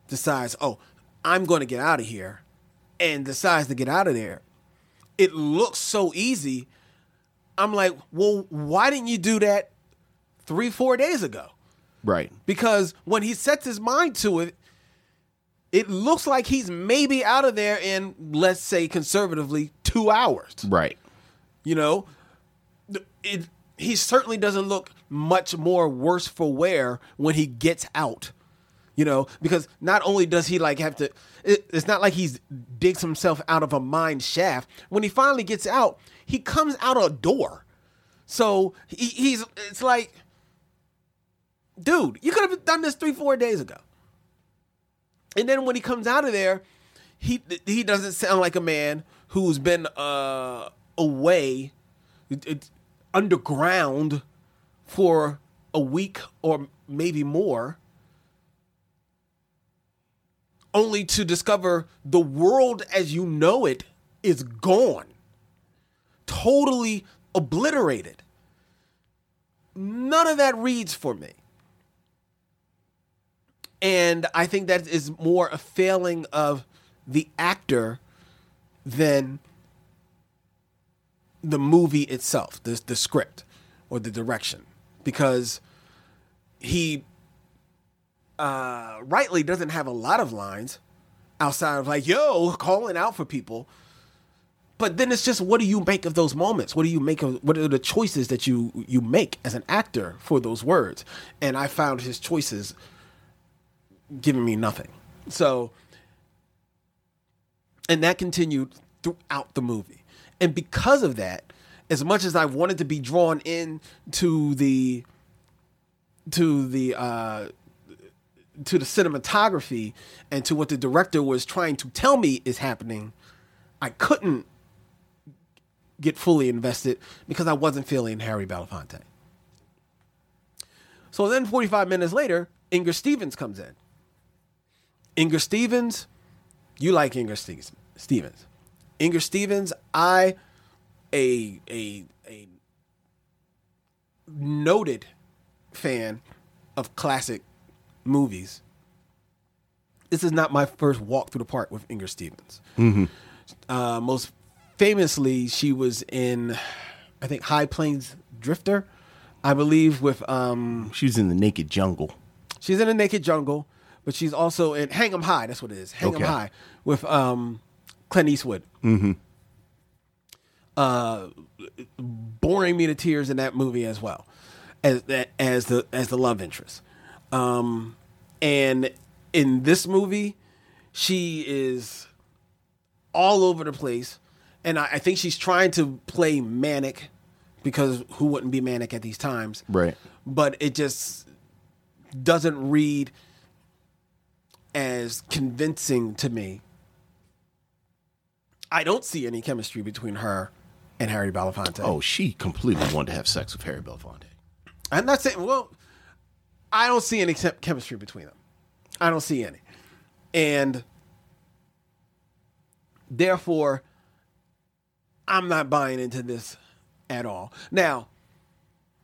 S1: decides, oh, I'm going to get out of here, and decides to get out of there, it looks so easy. I'm like, well, why didn't you do that three, four days ago?
S2: Right.
S1: Because when he sets his mind to it, it looks like he's maybe out of there in, let's say, conservatively, two hours.
S2: Right.
S1: You know, it, he certainly doesn't look much more worse for wear when he gets out. You know, because not only does he like have to, it, it's not like he's digs himself out of a mine shaft. When he finally gets out, he comes out a door. So he, he's, it's like, dude, you could have done this three, four days ago. And then when he comes out of there, he he doesn't sound like a man who's been uh, away it, underground for a week or maybe more, only to discover the world as you know it is gone, totally obliterated. None of that reads for me. And I think that is more a failing of the actor than the movie itself, the, the script or the direction. Because he uh, rightly doesn't have a lot of lines outside of like, yo, calling out for people. But then it's just what do you make of those moments? What do you make of what are the choices that you you make as an actor for those words? And I found his choices giving me nothing. So, and that continued throughout the movie. And because of that, as much as I wanted to be drawn in to the to the uh to the cinematography and to what the director was trying to tell me is happening, I couldn't get fully invested because I wasn't feeling Harry Belafonte. So then 45 minutes later, Inger Stevens comes in. Inger Stevens, you like Inger Stevens. Stevens. Inger Stevens, I a a a noted fan of classic movies. This is not my first walk through the park with Inger Stevens.
S2: Mm-hmm.
S1: Uh, most famously, she was in, I think, High Plains Drifter, I believe, with. Um,
S2: she was in The Naked Jungle.
S1: She's in The Naked Jungle, but she's also in Hang 'em High. That's what it is. Hang 'em
S2: Okay.
S1: High with um, Clint Eastwood.
S2: Mm-hmm.
S1: uh, boring me to tears in that movie as well as as the as the love interest. Um, and in this movie, she is all over the place, and I, I think she's trying to play manic because who wouldn't be manic at these times?
S2: Right.
S1: But it just doesn't read as convincing to me. I don't see any chemistry between her and Harry Belafonte.
S2: Oh, she completely wanted to have sex with Harry Belafonte.
S1: I'm not saying. Well, I don't see any chem- chemistry between them. I don't see any, and therefore, I'm not buying into this at all. Now,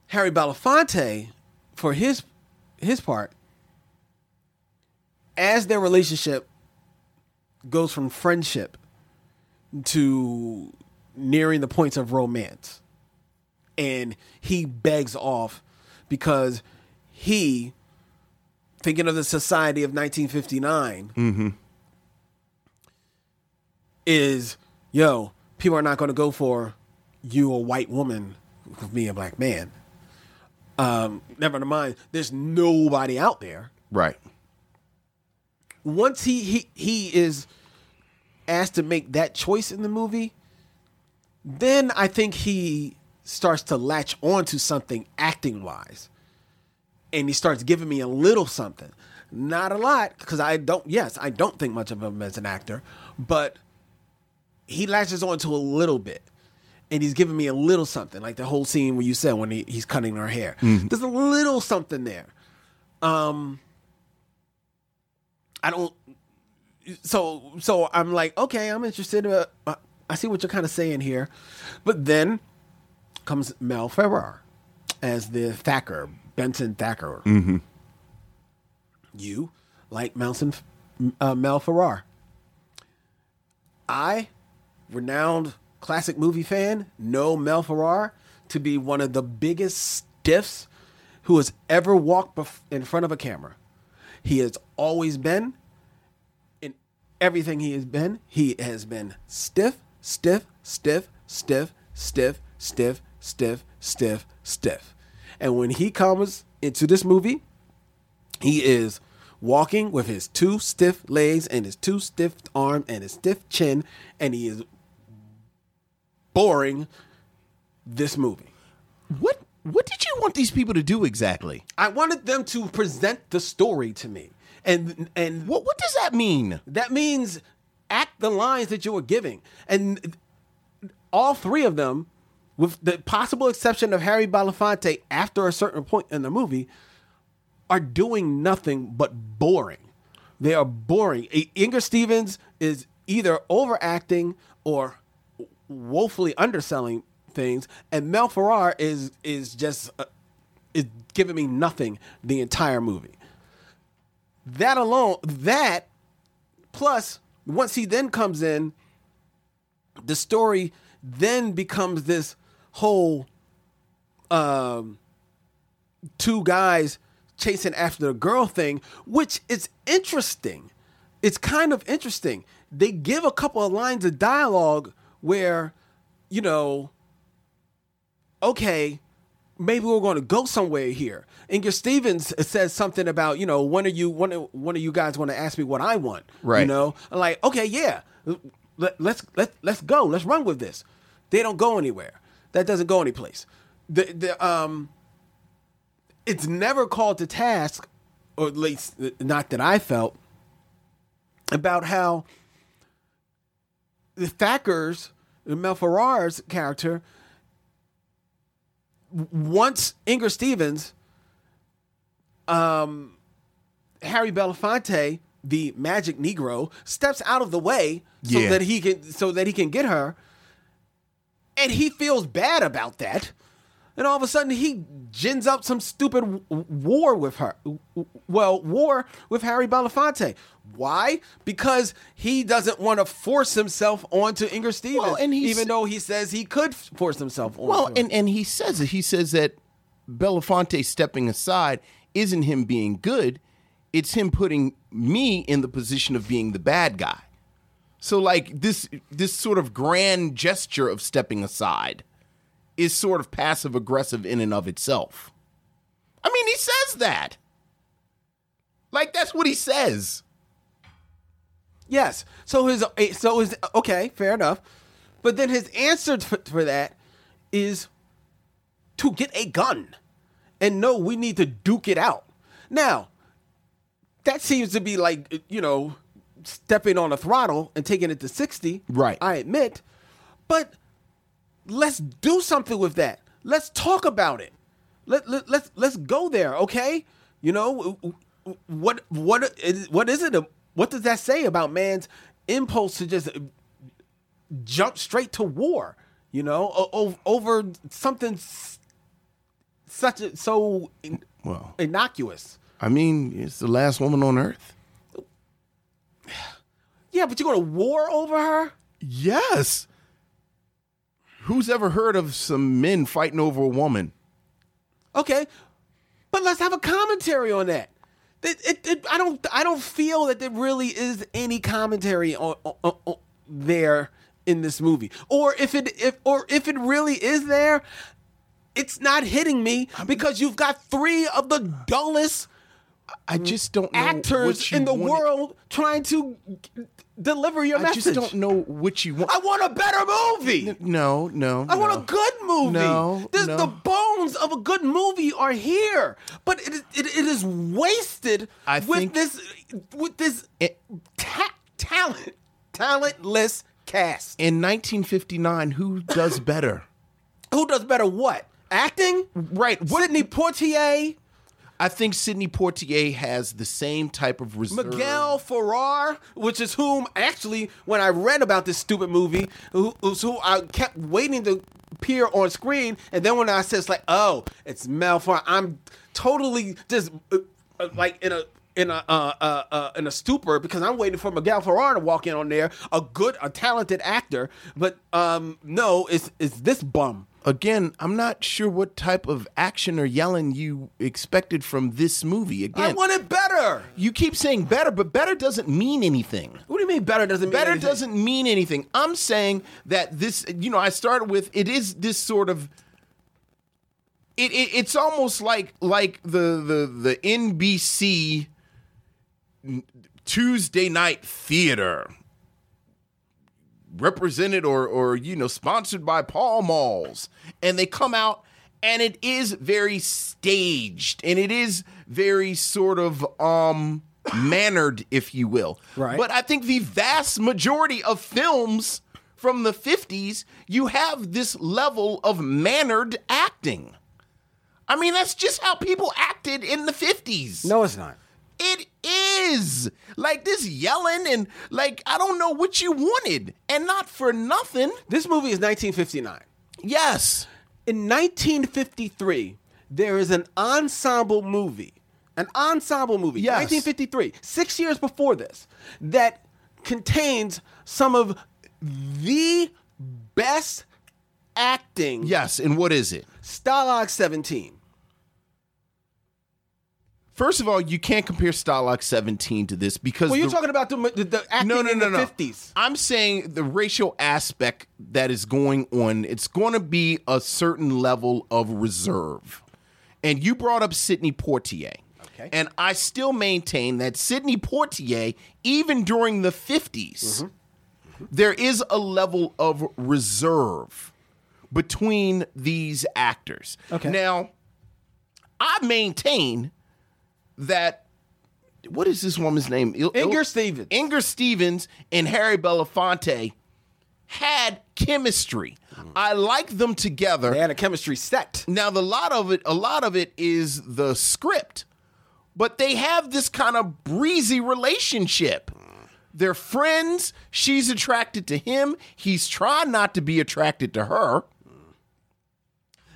S1: Harry Belafonte, for his his part, as their relationship goes from friendship to nearing the points of romance, and he begs off because he, thinking of the society of 1959,
S2: Mm-hmm.
S1: is yo, people are not going to go for you, a white woman, with me, a black man. Um, never mind. There's nobody out there.
S2: Right.
S1: Once he he he is asked to make that choice in the movie, then I think he starts to latch onto something acting wise. And he starts giving me a little something. Not a lot, because I don't yes, I don't think much of him as an actor, but he latches onto a little bit. And he's giving me a little something, like the whole scene where you said when he, he's cutting her hair. There's a little something there. Um I don't so so I'm like, okay, I'm interested. Uh, uh, I see what you're kind of saying here, but then comes Mel Ferrer as the Thacker, Benson Thacker.
S2: Mm-hmm.
S1: You like Melson, uh, Mel Ferrer. I, renowned classic movie fan, know Mel Ferrer to be one of the biggest stiffs who has ever walked bef- in front of a camera. He has always been in everything he has been. He has been stiff, stiff, stiff, stiff, stiff, stiff, stiff, stiff, stiff. And when he comes into this movie, he is walking with his two stiff legs and his two stiff arms and his stiff chin, and he is boring this movie.
S2: What what did you want these people to do exactly?
S1: I wanted them to present the story to me. And and
S2: What what does that mean?
S1: that means act the lines that you were giving. And all three of them, with the possible exception of Harry Belafonte after a certain point in the movie, are doing nothing but boring. They are boring. Inger Stevens is either overacting or woefully underselling things, and Mel Ferrer is is just uh, is giving me nothing the entire movie. That alone, that plus once he then comes in, the story then becomes this whole um two guys chasing after the girl thing, which is interesting. It's kind of interesting. They give a couple of lines of dialogue where, you know, okay, maybe we're going to go somewhere here. And Inger Stevens says something about, you know, when are you, when, are- when are you guys going to ask me what I want?
S2: Right?
S1: You know, I'm like, okay, yeah, let, let's let let's go, let's run with this. They don't go anywhere. That doesn't go anyplace. The the um, it's never called to task, or at least not that I felt, about how the Thackers, Mel Ferrer's character, once Inger Stevens, um, Harry Belafonte, the magic Negro, steps out of the way so
S2: Yeah.
S1: that he can so that he can get her, and he feels bad about that. And all of a sudden, he gins up some stupid w- war with her. Well, war with Harry Belafonte. Why? Because he doesn't want to force himself onto Inger Stevens,
S2: Well, and
S1: even though he says he could force himself onto
S2: Well, and, and he says it. He says that Belafonte stepping aside isn't him being good. It's him putting me in the position of being the bad guy. So like this this sort of grand gesture of stepping aside is sort of passive aggressive in and of itself. I mean, he says that. Like that's what he says.
S1: Yes. So his eh, so his okay, fair enough. But then his answer for that is to get a gun. And no, we need to duke it out. Now, that seems to be like, you know, stepping on a throttle and taking it to 60.
S2: Right.
S1: I admit. But let's do something with that. Let's talk about it. Let, let let's let's go there, okay? You know, what what is what is it? What does that say about man's impulse to just jump straight to war? You know, over something such a, so in-
S2: Well,
S1: innocuous.
S2: I mean, it's the last woman on earth.
S1: Yeah, but you're going to war over her?
S2: Yes. Who's ever heard of some men fighting over a woman?
S1: Okay, but let's have a commentary on that. It, it, it- I don't I don't feel that there really is any commentary on, on, on there in this movie. Or if it if or if it really is there, it's not hitting me because you've got three of the dullest
S2: I mm. just don't know
S1: actors
S2: what you
S1: in the
S2: wanted-
S1: world trying to deliver your
S2: I
S1: message.
S2: just don't know what you want.
S1: I want a better movie.
S2: No, no.
S1: I want a good movie.
S2: No,
S1: This,
S2: no.
S1: The bones of a good movie are here, but it, it, it is wasted
S2: I
S1: with this with this
S2: It-
S1: ta- talent talentless cast.
S2: In 1959, who does better?
S1: Who does better? What acting?
S2: Right.
S1: Sidney Poitier,
S2: I think Sidney Poitier has the same type of reserve.
S1: Miguel Ferrer, which is whom actually when I read about this stupid movie, who, who I kept waiting to appear on screen, and then when I said it's like, oh, it's Mel I'm totally just uh, like in a. In a uh, uh, uh, in a stupor because I'm waiting for Miguel Ferrer to walk in on there, a good, a talented actor, but um, no, it's it's this bum.
S2: Again, I'm not sure what type of action or yelling you expected from this movie.
S1: I
S2: Again,
S1: want it better.
S2: you keep saying better, but better doesn't mean anything.
S1: What do you mean better doesn't mean
S2: Better
S1: anything?
S2: doesn't mean anything. I'm saying that this, you know, I started with it is this sort of. It, it it's almost like like the the the NBC Tuesday night theater represented or or you know sponsored by Pall Malls and they come out and it is very staged and it is very sort of um mannered if you will
S1: Right.
S2: but I think the vast majority of films from the 50s you have this level of mannered acting I mean that's just how people acted in the 50s
S1: No, it's not.
S2: it is like this yelling and like I don't know what you wanted, and not for nothing.
S1: This movie is 1959.
S2: Yes,
S1: In 1953, there is an ensemble movie, an ensemble movie,
S2: Yes.
S1: 1953, six years before this, that contains some of the best acting.
S2: yes. And what is it?
S1: Stalag 17.
S2: First of all, you can't compare Stalag 17 to this because
S1: Well, you're
S2: the-
S1: talking about the, the, the acting
S2: no, no,
S1: in
S2: no,
S1: the
S2: no.
S1: 50s.
S2: I'm saying the racial aspect that is going on. It's going to be a certain level of reserve. And you brought up Sidney Poitier.
S1: Okay.
S2: And I still maintain that Sidney Poitier, even during the 50s,
S1: Mm-hmm.
S2: there is a level of reserve between these actors.
S1: Okay.
S2: Now, I maintain that what is this woman's name? Il- Il-
S1: Inger Stevens.
S2: Inger Stevens and Harry Belafonte had chemistry. Mm. I like them together.
S1: They had a chemistry set.
S2: Now the lot of it, a lot of it is the script, but they have this kind of breezy relationship. They're friends. She's attracted to him. He's trying not to be attracted to her.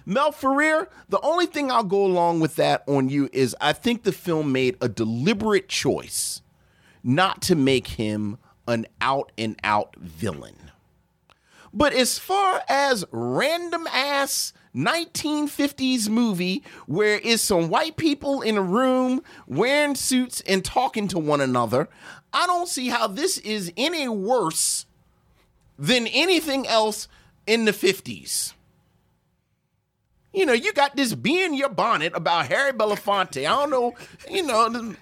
S2: Mel Ferrer, the only thing I'll go along with that on you is I think the film made a deliberate choice not to make him an out and out villain. But as far as random ass 1950s movie where is some white people in a room wearing suits and talking to one another, I don't see how this is any worse than anything else in the 50s. You know, you got this bee in your bonnet about Harry Belafonte. I don't know, you know,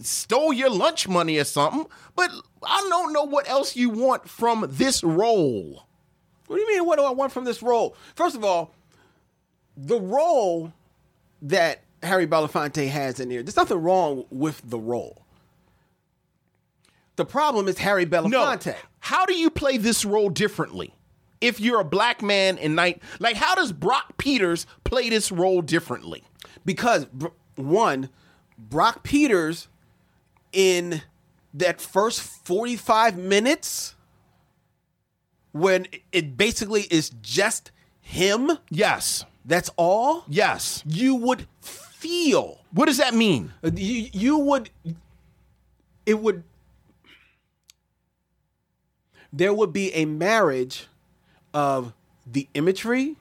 S2: stole your lunch money or something, but I don't know what else you want from this role.
S1: What do you mean? What do I want from this role? First of all, the role that Harry Belafonte has in here, there's nothing wrong with the role. The problem is Harry
S2: No.
S1: Belafonte.
S2: How do you play this role differently? If you're a black man in night, like how does Brock Peters play this role differently?
S1: Because, one, Brock Peters in that first 45 minutes, when it basically is just him,
S2: Yes.
S1: that's all,
S2: Yes.
S1: you would feel
S2: What does that mean?
S1: Uh, you, you would it would there would be a marriage of the imagery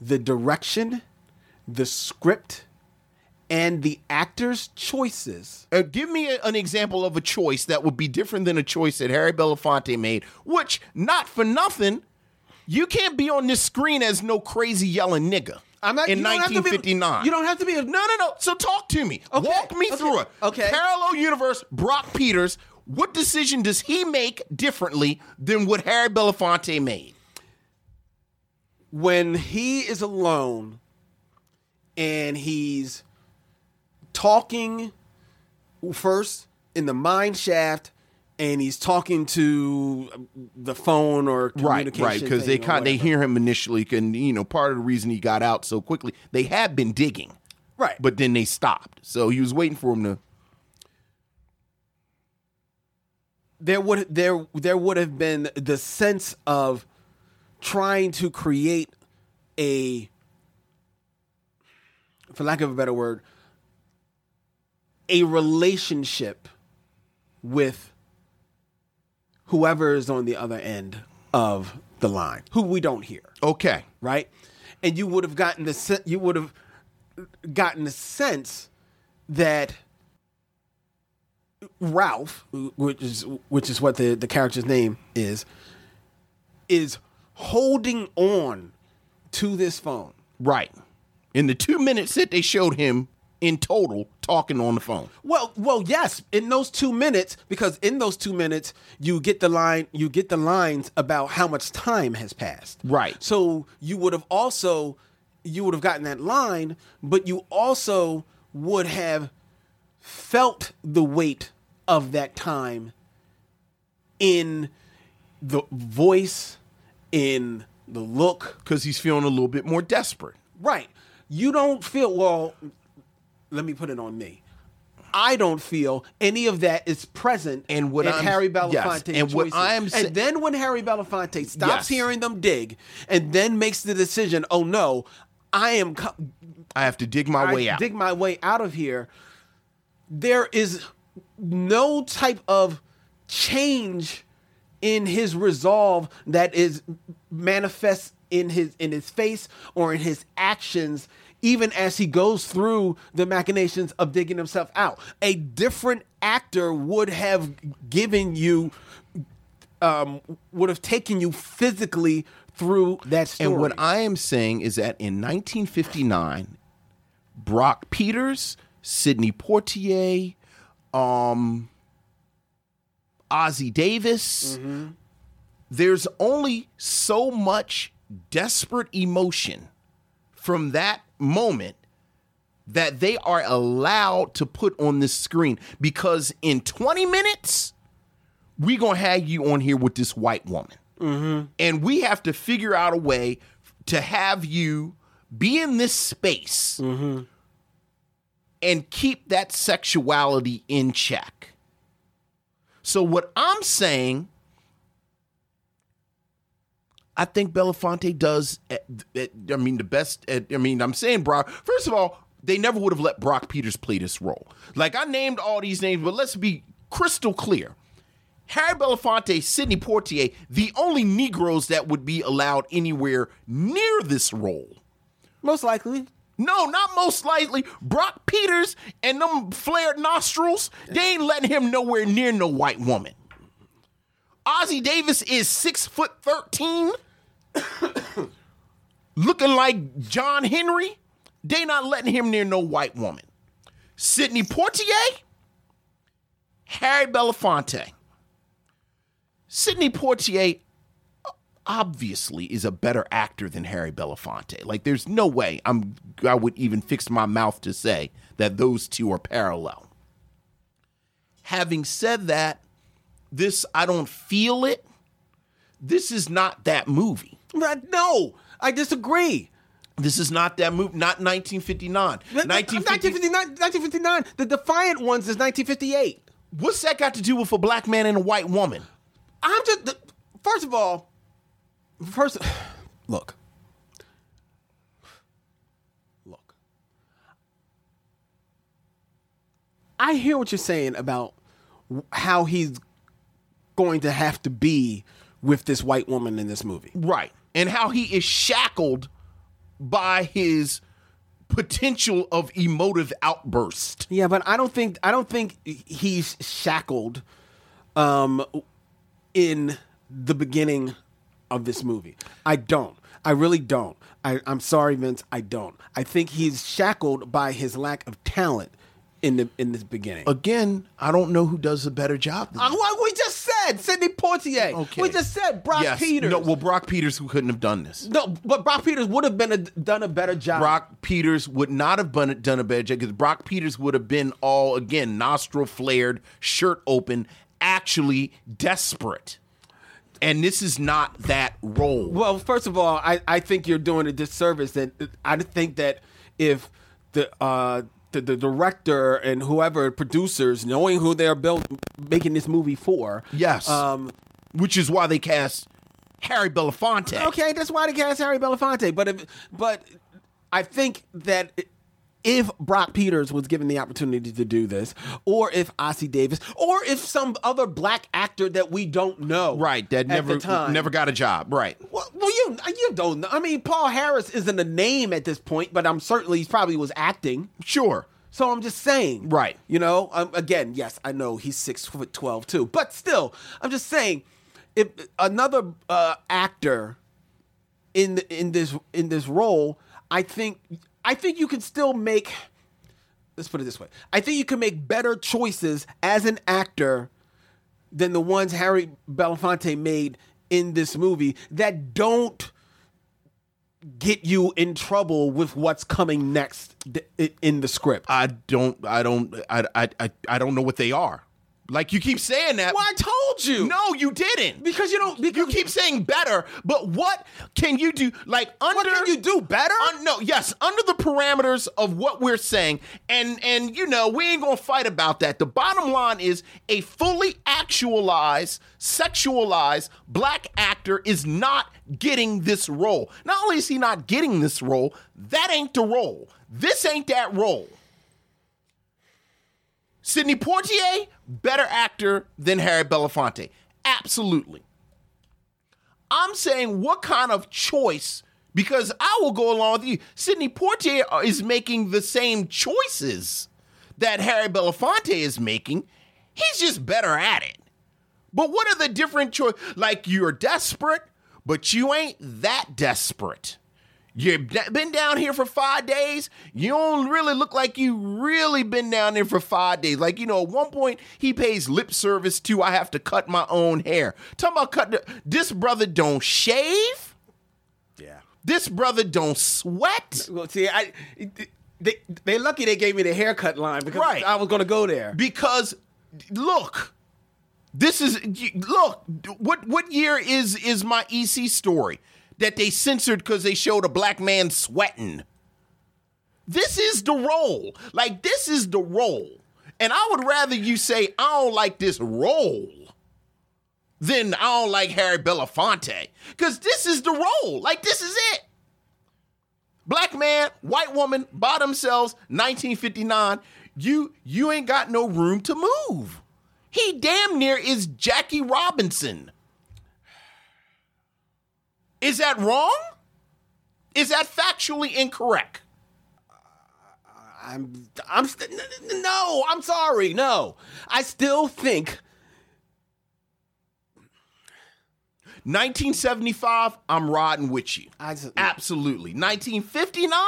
S1: the direction the script and the actor's choices.
S2: Uh, give me a- an example of a choice that would be different than a choice that Harry Belafonte made, which, not for nothing, you can't be on this screen as no crazy yelling nigga.
S1: I'm not
S2: in
S1: you don't have to be-
S2: 1959.
S1: you don't have to be a
S2: no, no, no. So talk to me.
S1: Okay,
S2: Walk me
S1: okay,
S2: through it.
S1: okay.
S2: Parallel universe. Brock Peters. What decision does he make differently than what Harry Belafonte made?
S1: When he is alone and he's talking first in the mine shaft and he's talking to the phone or communication
S2: right, right, because they kind they hear him initially, and you know part of the reason he got out so quickly, they had been digging,
S1: right,
S2: but then they stopped, so he was waiting for him to.
S1: there would there there would have been the sense of trying to create a for lack of a better word a relationship with whoever is on the other end of the line who we don't hear.
S2: Okay,
S1: right? And you would have gotten the sen- you would have gotten the sense that Ralph, which is which is what the the character's name is, is holding on to this phone.
S2: right. In the two minutes that they showed him in total talking on the phone,
S1: Well, well, yes, in those two minutes, because in those two minutes you get the line, you get the lines about how much time has passed.
S2: Right.
S1: So you would have also, you would have gotten that line, but you also would have felt the weight of that time in the voice, in the look.
S2: because he's feeling a little bit more desperate.
S1: Right. You don't feel, well, let me put it on me. I don't feel any of that is present
S2: And what
S1: in
S2: I'm-
S1: Harry
S2: yes,
S1: Belafonte's
S2: and what. I am sa-
S1: and then when Harry Belafonte stops
S2: Yes.
S1: hearing them dig and then makes the decision, oh no, I am co-
S2: I have to dig my
S1: I
S2: way out.
S1: dig my way out of here. There is no type of change in his resolve that is manifest in his in his face or in his actions even as he goes through the machinations of digging himself out. A different actor would have given you um would have taken you physically through that story
S2: And what I am saying is that in 1959, Brock Peters, Sidney Poitier, um, Ossie Davis, there's only so much desperate emotion from that moment that they are allowed to put on this screen. Because in 20 minutes, we're going to have you on here with this white woman. And we have to figure out a way to have you be in this space and keep that sexuality in check. So, what I'm saying, I think Belafonte does. eh, eh, I mean, the best. eh, I mean, I'm saying, Brock. First of all, they never would have let Brock Peters play this role. Like I named all these names, but let's be crystal clear. Harry Belafonte, Sidney Poitier, the only Negroes that would be allowed anywhere near this role.
S1: most likely
S2: No, not most likely. Brock Peters and them flared nostrils, they ain't letting him nowhere near no white woman. Ossie Davis is six foot thirteen, looking like John Henry. They not letting him near no white woman. Sidney Poitier, Harry Belafonte. Sidney Poitier obviously is a better actor than Harry Belafonte. Like there's no way I'm I would even fix my mouth to say that those two are parallel. Having said that, this I don't feel it. This is not that movie.
S1: No i disagree
S2: This is not that movie. Not 1959. 1950
S1: 1959, 1959. The Defiant ones is 1958.
S2: What's that got to do with a black man and a white woman?
S1: I'm just first of all, first look, look. I hear what you're saying about how he's going to have to be with this white woman in this movie.
S2: Right. And how he is shackled by his potential of emotive outburst.
S1: Yeah, but I don't think I don't think he's shackled um in the beginning of this movie. I don't. I really don't. I, I'm sorry, Vince. I don't. I think he's shackled by his lack of talent in the in this beginning.
S2: Again, I don't know who does a better job. Than
S1: Uh, what we just said, Sidney Poitier.
S2: Okay.
S1: We just said Brock
S2: yes.
S1: Peters.
S2: No, well, Brock Peters who couldn't have done this.
S1: No, but Brock Peters would have been a, done a better job.
S2: Brock Peters would not have been, done a better job because Brock Peters would have been all again nostril flared, shirt open, actually desperate. And this is not that role.
S1: Well, first of all, I, I think you're doing a disservice. That I think that if the uh, the, the director and whoever producers, knowing who they're built making this movie for,
S2: Yes.
S1: um,
S2: which is why they cast Harry Belafonte.
S1: okay, that's why they cast Harry Belafonte. But if, but I think that if Brock Peters was given the opportunity to do this, or if Ossie Davis, or if some other black actor that we don't know,
S2: Right, that never never got a job. Right.
S1: Well, well, you you don't know. I mean, Paul Harris isn't a name at this point, but I'm certainly he probably was acting.
S2: Sure.
S1: So I'm just saying,
S2: Right.
S1: You know, um, again, yes, I know he's six foot twelve too, but still, I'm just saying, if another uh, actor in the, in this in this role, I think I think you can still make. Let's put it this way: I think you can make better choices as an actor than the ones Harry Belafonte made in this movie that don't get you in trouble with what's coming next in the script.
S2: I don't I don't I I I, I don't know what they are. Like you keep saying that.
S1: Well, I told you.
S2: No, you didn't.
S1: Because you don't. Because
S2: you keep saying better, but what can you do? Like under
S1: What can you do better?
S2: Un- no, yes, under the parameters of what we're saying, and and you know we ain't gonna fight about that. The bottom line is a fully actualized, sexualized black actor is not getting this role. Not only is he not getting this role, that ain't the role. This ain't that role. Sidney Poitier, better actor than Harry Belafonte. Absolutely. I'm saying what kind of choice, because I will go along with you. Sidney Poitier is making the same choices that Harry Belafonte is making. He's just better at it. But what are the different choices? Like you're desperate, but you ain't that desperate. You've been down here for five days. You don't really look like you really been down there for five days. Like, you know, at one point he pays lip service to I have to cut my own hair. Talking about cut this brother don't shave.
S1: Yeah.
S2: This brother don't sweat.
S1: Well, see, I they they lucky they gave me the haircut line because
S2: Right.
S1: I was going to go there.
S2: Because look, this is look, what what year is is my EC story that they censored because they showed a black man sweating? This is the role. Like this is the role. And I would rather you say I don't like this role than I don't like Harry Belafonte. Because this is the role. Like this is it. Black man, white woman, by themselves, 1959. You you ain't got no room to move. He damn near is Jackie Robinson. Is that wrong? Is that factually incorrect?
S1: I'm I'm st- no, I'm sorry. No. I still think
S2: 1975, I'm riding with you. Absolutely. 1959?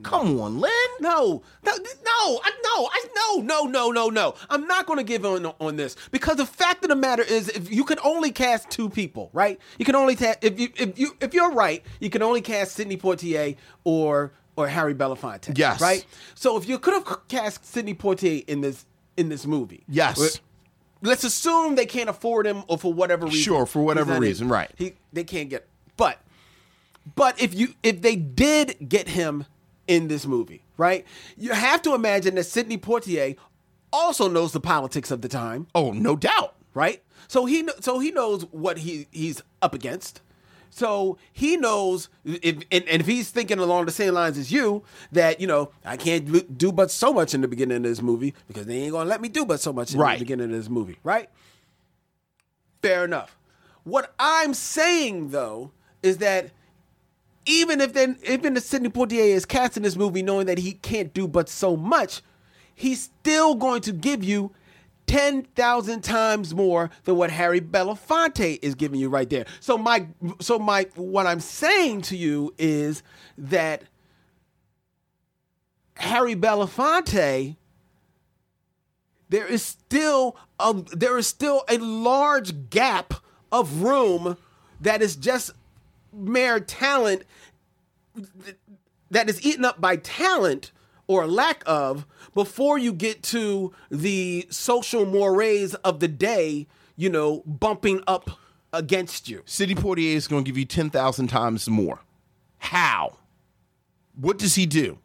S2: Mm. Come on, Len.
S1: No, no, no, I, no, I, no, no, no, no, no. I'm not going to give on on this because the fact of the matter is, if you can only cast two people, right? You can only cast if you if you if you're right, you can only cast Sidney Poitier or or Harry Belafonte.
S2: Yes.
S1: right. So if you could have cast Sidney Poitier in this in this movie,
S2: Yes.
S1: Let's assume they can't afford him, or for whatever reason.
S2: Sure, for whatever reason, right.
S1: He they can't get, but but if you if they did get him in this movie, right? You have to imagine that Sidney Poitier also knows the politics of the time,
S2: Oh, no doubt.
S1: right? So he so he knows what he he's up against. So he knows if and, and if he's thinking along the same lines as you that you know I can't do- but so much in the beginning of this movie because they ain't gonna let me do but so much in
S2: Right.
S1: the beginning of this movie, right? Fair enough. What I'm saying though is that even if then even if Sidney Poitier is cast in this movie knowing that he can't do but so much, he's still going to give you 10,000 times more than what Harry Belafonte is giving you right there. So my so my what I'm saying to you is that Harry Belafonte there is still a, there is still a large gap of room that is just mere talent that is eaten up by talent or lack of before you get to the social mores of the day, you know, bumping up against you.
S2: Sidney Poitier is going to give you 10,000 times more. How? What does he do?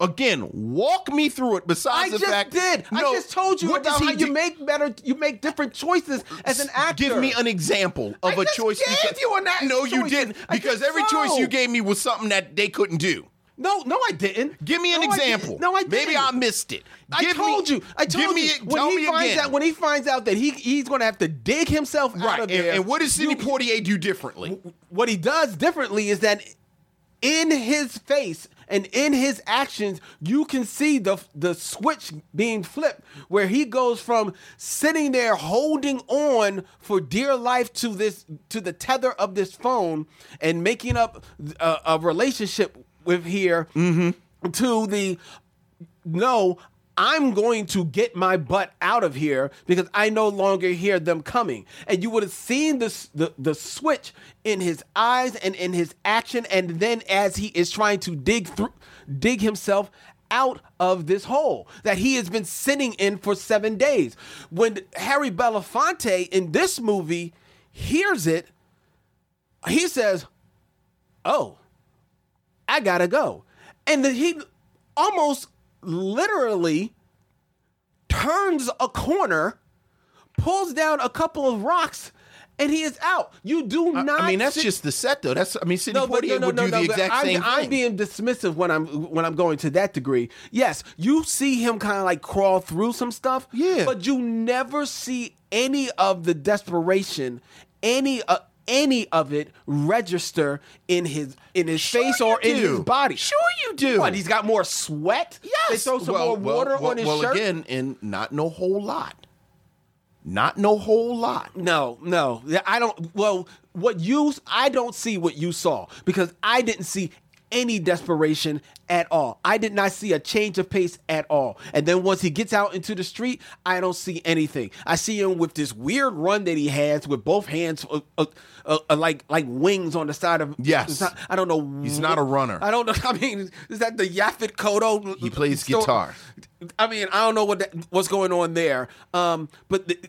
S2: Again, walk me through it.
S1: I
S2: Besides the fact I
S1: just
S2: fact,
S1: did. I just told you
S2: what
S1: about how you make better, you make different choices as an actor.
S2: Give me an example of
S1: I
S2: a
S1: just
S2: choice.
S1: gave
S2: because-
S1: you an act-
S2: No, you
S1: choices.
S2: didn't. Because every
S1: so.
S2: choice you gave me was something that they couldn't do.
S1: No, no, I didn't.
S2: Give me an
S1: No, I
S2: example.
S1: No, I didn't.
S2: Maybe I missed it.
S1: I
S2: Give me-
S1: told you. I told
S2: give me
S1: you.
S2: it-
S1: when
S2: tell
S1: he
S2: me
S1: finds
S2: again.
S1: out, when he finds out that he he's going to have to dig himself out of
S2: And,
S1: there.
S2: and what does Sidney
S1: you-
S2: Poitier do differently?
S1: what he does differently is that in his face and in his actions you can see the the switch being flipped where he goes from sitting there holding on for dear life to this to the tether of this phone and making up a, a relationship with here mm-hmm. to the no, I'm going to get my butt out of here because I no longer hear them coming. And you would have seen this, the the switch in his eyes and in his action, and then as he is trying to dig through, dig himself out of this hole that he has been sitting in for seven days. When Harry Belafonte in this movie hears it, he says, "Oh, I gotta go. And he almost literally turns a corner, pulls down a couple of rocks, and he is out. You do not.
S2: I mean, that's
S1: sit-
S2: just the set, though. That's I mean, Sidney
S1: no, but
S2: Poitier
S1: no, no,
S2: would do the exact
S1: I'm,
S2: same
S1: I'm
S2: thing.
S1: being dismissive when I'm when I'm going to that degree. Yes, you see him kind of like crawl through some stuff.
S2: Yeah.
S1: but you never see any of the desperation, any uh, any of it register in his in his face or in
S2: do.
S1: his body.
S2: Sure you do.
S1: What? He's got more sweat.
S2: Yes.
S1: They throw some
S2: well,
S1: more
S2: well,
S1: water
S2: well,
S1: on his
S2: well,
S1: shirt.
S2: again, and not no whole lot. Not no whole lot.
S1: No, no. I don't. Well, what you, I don't see what you saw because I didn't see any desperation at all. I did not see a change of pace at all. And then once he gets out into the street, I don't see anything. I see him with this weird run that he has with both hands uh, uh, uh, uh, like like wings on the side of.
S2: Yes.
S1: not- I don't know.
S2: He's not a runner.
S1: I don't know. I mean, is that the Yaphet Kotto?
S2: He plays
S1: story?
S2: guitar.
S1: I mean, I don't know what that, what's going on there. Um, but th-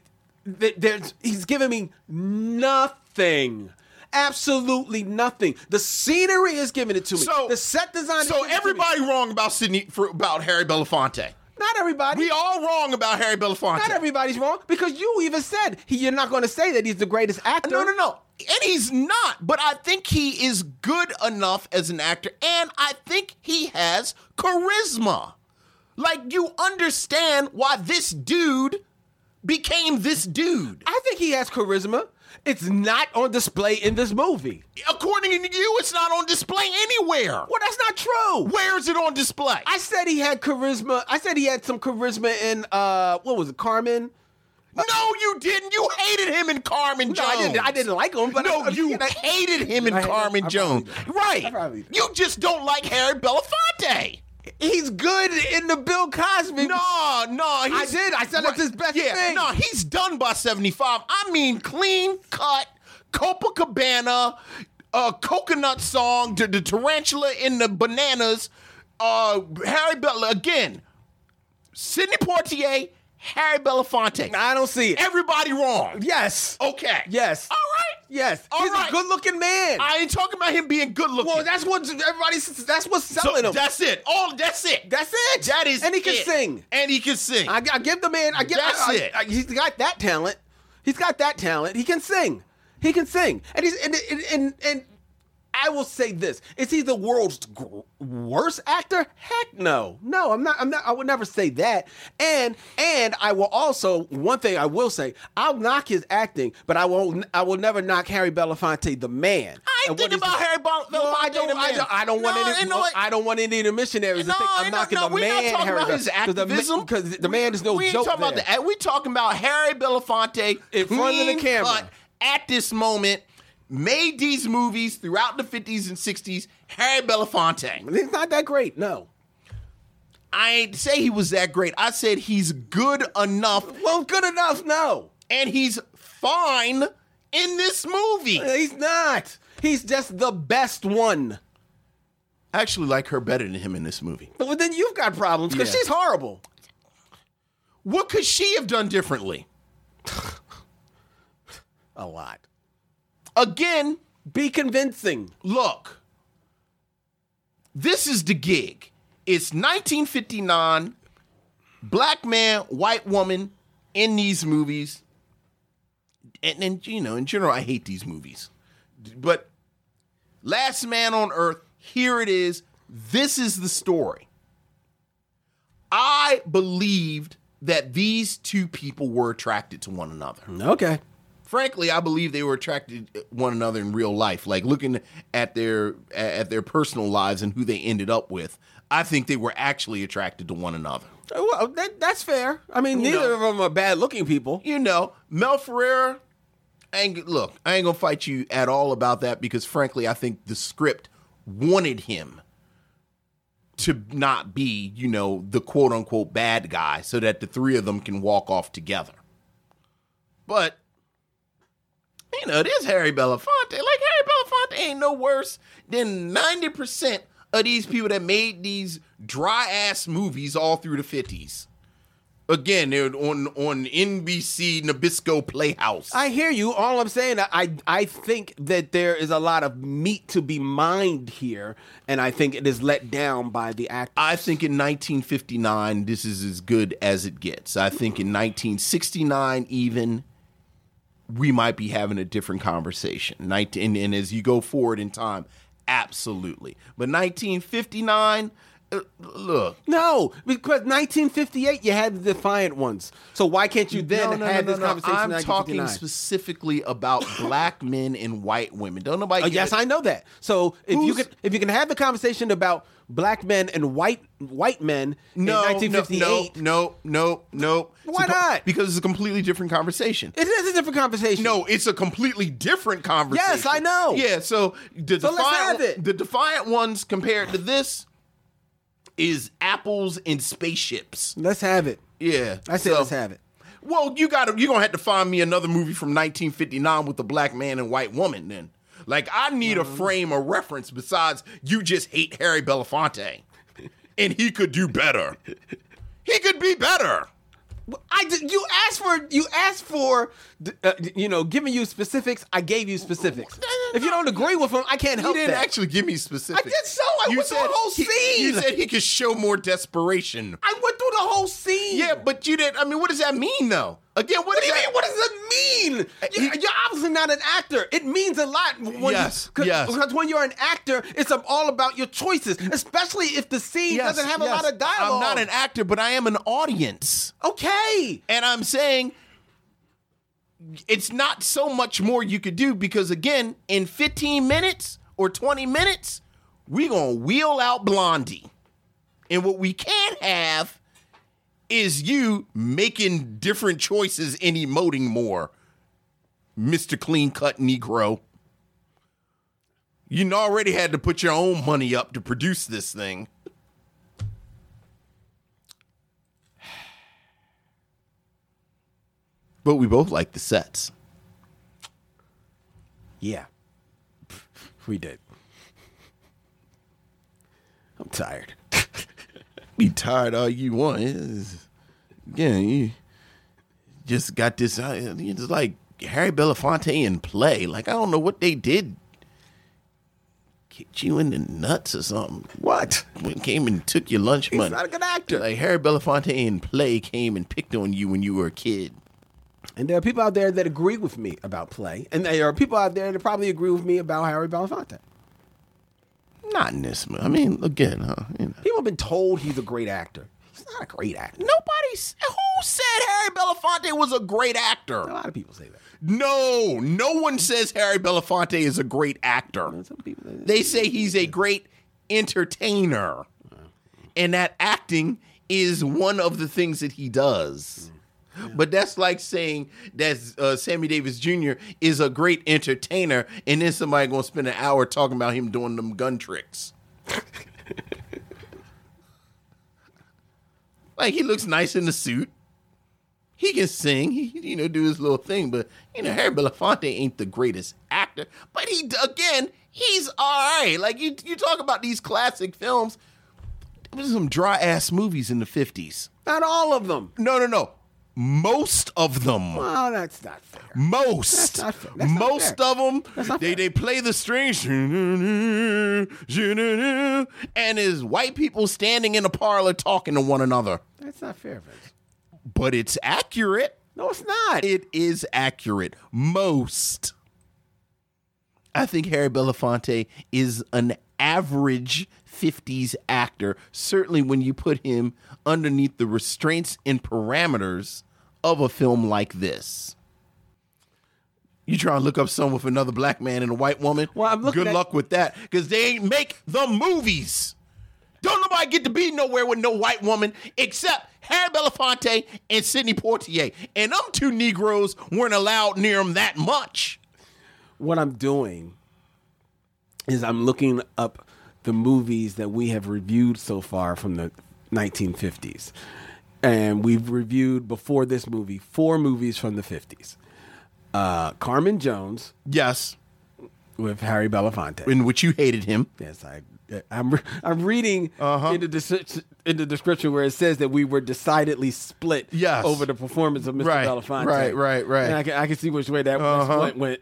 S1: th- there's he's giving me nothing. Absolutely nothing. The scenery is giving it to me.
S2: So
S1: the set design.
S2: So
S1: giving it to me.
S2: everybody wrong about Sidney for, about Harry Belafonte.
S1: not everybody.
S2: We all wrong about Harry Belafonte.
S1: not everybody's wrong because you even said he, you're not going to say that he's the greatest actor.
S2: No, no, no. And he's not, but I think he is good enough as an actor, and I think he has charisma. Like, you understand why this dude became this dude.
S1: I think he has charisma. It's not on display in this movie.
S2: According to you, it's not on display anywhere.
S1: Well, that's not true.
S2: Where is it on display?
S1: I said he had charisma. I said he had some charisma in uh, what was it, Carmen?
S2: no, you didn't. You hated him in Carmen Jones.
S1: No, I didn't. I didn't like him, but
S2: no,
S1: I,
S2: you
S1: I,
S2: hated him in
S1: I.
S2: Carmen
S1: I
S2: Jones. Right.
S1: I.
S2: You just don't like Harry Belafonte.
S1: He's good in the Bill Cosby.
S2: No, no.
S1: I did. I said that's his best
S2: yeah,
S1: thing.
S2: No, he's done by 75. I mean, clean cut, Copacabana, uh, coconut song, the, the tarantula in the bananas, uh, Harry Bell again, Sidney Poitier, Harry Belafonte.
S1: I don't see it.
S2: Everybody wrong.
S1: Yes.
S2: Okay.
S1: Yes.
S2: All.
S1: Yes.
S2: All
S1: He's
S2: right.
S1: a good-looking man.
S2: I ain't talking about him being good looking.
S1: well, that's what everybody's. That's what's
S2: so
S1: selling him.
S2: that's it. All that's it.
S1: That's it.
S2: That is
S1: And he can
S2: it.
S1: sing.
S2: And he can sing.
S1: I, I give the man. I give.
S2: That's
S1: I-
S2: it.
S1: I- he's got that talent. He's got that talent. He can sing. He can sing. And he's and and and, and I will say this: Is he the world's gr- worst actor? Heck no, no. I'm not. I'm not. I would never say that. And and I will also one thing I will say: I'll knock his acting, but I won't. I will never knock Harry Belafonte, the man.
S2: I ain't thinking about Harry Bel-
S1: No, I
S2: Belafonte,
S1: don't.
S2: the
S1: I don't. I don't want
S2: No,
S1: any.
S2: no-
S1: I don't want any of the missionaries
S2: No,
S1: to think I'm knocking
S2: no,
S1: the
S2: not
S1: man.
S2: talking
S1: Harry
S2: about his
S1: Bel- 'cause the ma-
S2: activism.
S1: because the man is no
S2: we
S1: joke.
S2: talking about the. We talking about Harry Belafonte
S1: In front of the camera.
S2: at this moment. Made these movies throughout the 50s and 60s. Harry Belafonte.
S1: He's not that great. No.
S2: I ain't say he was that great. I said he's good enough,
S1: Well, good enough. No.
S2: and he's fine in this movie.
S1: Uh, he's not. He's just the best one.
S2: I actually like her better than him in this movie.
S1: But then you've got problems because
S2: Yeah.
S1: she's horrible.
S2: What could she have done differently?
S1: A lot.
S2: Again,
S1: Be convincing.
S2: look, this is the gig. It's 1959, black man, white woman in these movies. And, and you know, in general, I hate these movies. But Last Man on Earth, here it is. This is the story. I believed that these two people were attracted to one another.
S1: Okay.
S2: Frankly, I believe they were attracted to one another in real life. Like looking at their at their personal lives and who they ended up with, I think they were actually attracted to one another.
S1: Well, that, that's fair. I mean,
S2: You
S1: neither
S2: know.
S1: of them are bad looking people.
S2: You know, Mel Ferrer. I ain't, look, I ain't gonna fight you at all about that because, frankly, I think the script wanted him to not be, you know, the quote unquote bad guy, so that the three of them can walk off together. But you know, this Harry Belafonte. Like Harry Belafonte ain't no worse than ninety percent of these people that made these dry ass movies all through the fifties. Again, they're on on NBC Nabisco Playhouse.
S1: I hear you. All I'm saying, I I think that there is a lot of meat to be mined here, and I think it is let down by the actors.
S2: I think in 1959, this is as good as it gets. I think in 1969, even, we might be having a different conversation. 19, and, and as you go forward in time, absolutely. But 1959, uh, Uh, look.
S1: No, because 1958 you had the Defiant ones. So why can't you then
S2: No, no,
S1: have
S2: no,
S1: this conversation?
S2: I'm talking specifically about black men and white women. Don't nobody.
S1: Oh, yes, I know that. So if you can if you can have the conversation about black men and white white men
S2: No,
S1: in 1958,
S2: no, no, no, no.
S1: Why not?
S2: Because it's a completely different conversation.
S1: it is a different conversation.
S2: No, it's a completely different conversation.
S1: Yes, I know.
S2: Yeah, so the
S1: So
S2: defiant
S1: it.
S2: the defiant ones compared to this is apples and spaceships.
S1: let's have it.
S2: Yeah,
S1: I say
S2: so-
S1: let's have it.
S2: Well, you got to you're gonna have to find me another movie from 1959 with a black man and white woman. Then, like, I need a mm-hmm. frame of reference besides you just hate Harry Belafonte, and he could do better. He could be better.
S1: I did, you asked for you asked for uh, you know giving you specifics. I gave you specifics. If you don't agree with them, I can't help.
S2: You didn't
S1: that.
S2: actually give me specifics.
S1: I did so. I went through the whole
S2: he-
S1: scene.
S2: you said he could show more desperation.
S1: I went through the whole scene.
S2: Yeah, but you didn't. I mean, what does that mean, though? Again, what,
S1: What do
S2: does
S1: you
S2: that
S1: mean? What does it mean? You're, you're obviously not an actor. It means a lot. When
S2: Yes,
S1: you,
S2: yes.
S1: Because when you're an actor, it's all about your choices, especially if the scene
S2: Yes,
S1: doesn't have a lot of dialogue.
S2: I'm not an actor, but I am an audience.
S1: Okay.
S2: And I'm saying it's not so much more you could do because, again, in 15 minutes or 20 minutes, we're going to wheel out Blondie. And what we can't have is you making different choices and emoting more, Mr. Clean Cut Negro. You already had to put your own money up to produce this thing. But we both like the sets.
S1: Yeah. We did. I'm tired.
S2: Be tired all you want. It's- yeah, you just got this. uh, It's like Harry Belafonte in play. Like I don't know what they did. Kicked you in the nuts or something.
S1: What?
S2: When came and took your lunch
S1: He's
S2: money.
S1: not a good actor.
S2: Like Harry Belafonte in play came and picked on you when you were a kid.
S1: And there are people out there that agree with me about play, and there are people out there that probably agree with me about Harry Belafonte.
S2: Not in this movie. I mean, again, huh, you know.
S1: People have been told he's a great actor. He's not a great actor.
S2: Nobody's who said Harry Belafonte was a great actor.
S1: A lot of people say that.
S2: No, no one says Harry Belafonte is a great actor.
S1: Some people.
S2: They say he's a great entertainer. And that acting is one of the things that he does. But that's like saying that uh, Sammy Davis Jr. is a great entertainer, and then somebody gonna spend an hour talking about him doing them gun tricks. like he looks nice in the suit. He can sing, he you know do his little thing, but you know Harry Belafonte ain't the greatest actor. But he again, he's all right. Like you, you talk about these classic films. There was some dry ass movies in the fifties.
S1: Not all of them.
S2: No, no, no. Most of them.
S1: Well, that's not fair.
S2: Most.
S1: That's not fair. That's not
S2: Most
S1: fair.
S2: of them. They
S1: fair.
S2: they play the strings. And is white people standing in a parlor talking to one another.
S1: That's not fair, Vince.
S2: But it's accurate.
S1: No, it's not.
S2: It is accurate. Most. I think Harry Belafonte is an average 50s actor, certainly when you put him underneath the restraints and parameters of a film like this. You try to look up someone with another black man and a white woman?
S1: Well, I'm looking
S2: Good
S1: at-
S2: luck with that, because they ain't make the movies. Don't nobody get to be nowhere with no white woman except Harry Belafonte and Sidney Poitier. And them two Negroes weren't allowed near them that much.
S1: what I'm doing is I'm looking up the movies that we have reviewed so far from the 1950s. And we've reviewed before this movie four movies from the 50s. Uh, Carmen Jones
S2: Yes,
S1: with Harry Belafonte.
S2: in which you hated him.
S1: Yes, I. I'm re- I'm reading
S2: Uh-huh.
S1: in, the des- in the description where it says that we were decidedly split
S2: Yes.
S1: over the performance of Mr.
S2: Right,
S1: Belafonte.
S2: right, right, right.
S1: And I can, I can see which way that
S2: Uh-huh.
S1: split went.